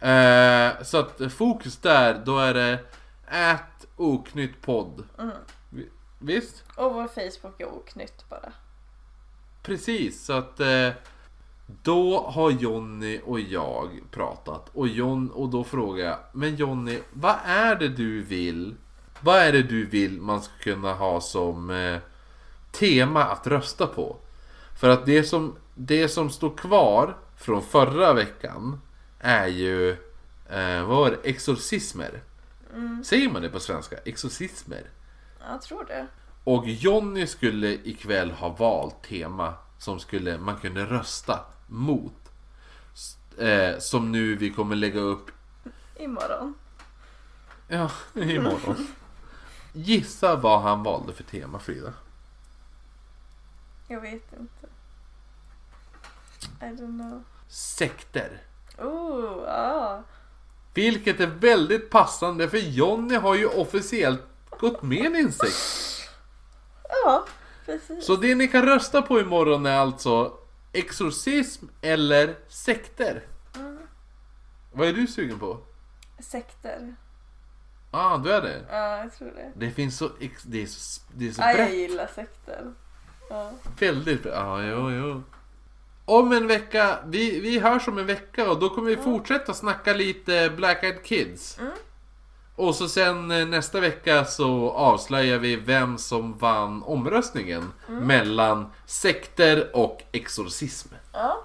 Eh, så att fokus där, då är det ät oknyttpodd. Mm. Vi- Visst? Och vår Facebook är oknytt bara. Precis, så att eh, då har Jonny och jag pratat och, John, och då frågar jag Men Jonny, vad är det du vill? Vad är det du vill man ska kunna ha som eh, tema att rösta på? För att det som, det som står kvar från förra veckan är ju eh, vad var det? Exorcismer. Säger man det på svenska? Exorcismer. Jag tror det. Och Jonny skulle ikväll ha valt tema som skulle, man kunde rösta mot. Eh, som nu vi kommer lägga upp Imorgon. ja, imorgon. Gissa vad han valde för tema Frida. Jag vet inte. I don't know. Sekter. Oh, ja. Vilket är väldigt passande för Jonny har ju officiellt gått med i en sekt. Ja, precis. Så det ni kan rösta på imorgon är alltså exorcism eller sekter. Mm. Vad är du sugen på? Sekter. Ah, du är det? Ja, jag tror det. Det finns så, det är så, det är så jag brett. gillar sekter. Ja. Väldigt brett. Ja, jo, jo. Om en vecka, vi, vi hörs om en vecka och då kommer vi fortsätta snacka lite Black Eyed Kids. Mm. Och så sen eh, nästa vecka så avslöjar vi vem som vann omröstningen mellan sekter och exorcism. Ja.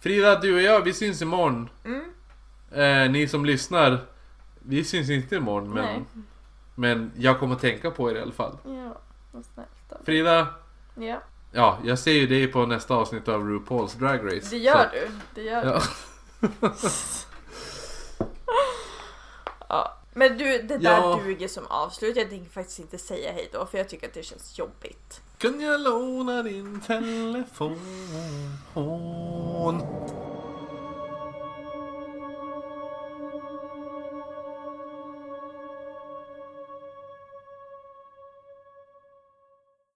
Frida, du och jag, vi syns imorgon. Mm. Eh, ni som lyssnar, vi syns inte imorgon men, Nej. men jag kommer tänka på er i alla fall. Ja, vad snällt. Frida, Ja, Ja, jag ser ju dig på nästa avsnitt av RuPaul's Drag Race. det gör Så- du. Det gör Ja. du. Ja. Men du, det där Ja. duger som avslut. Jag tänker faktiskt inte säga hej då för jag tycker att det känns jobbigt. Kan jag låna din telefon?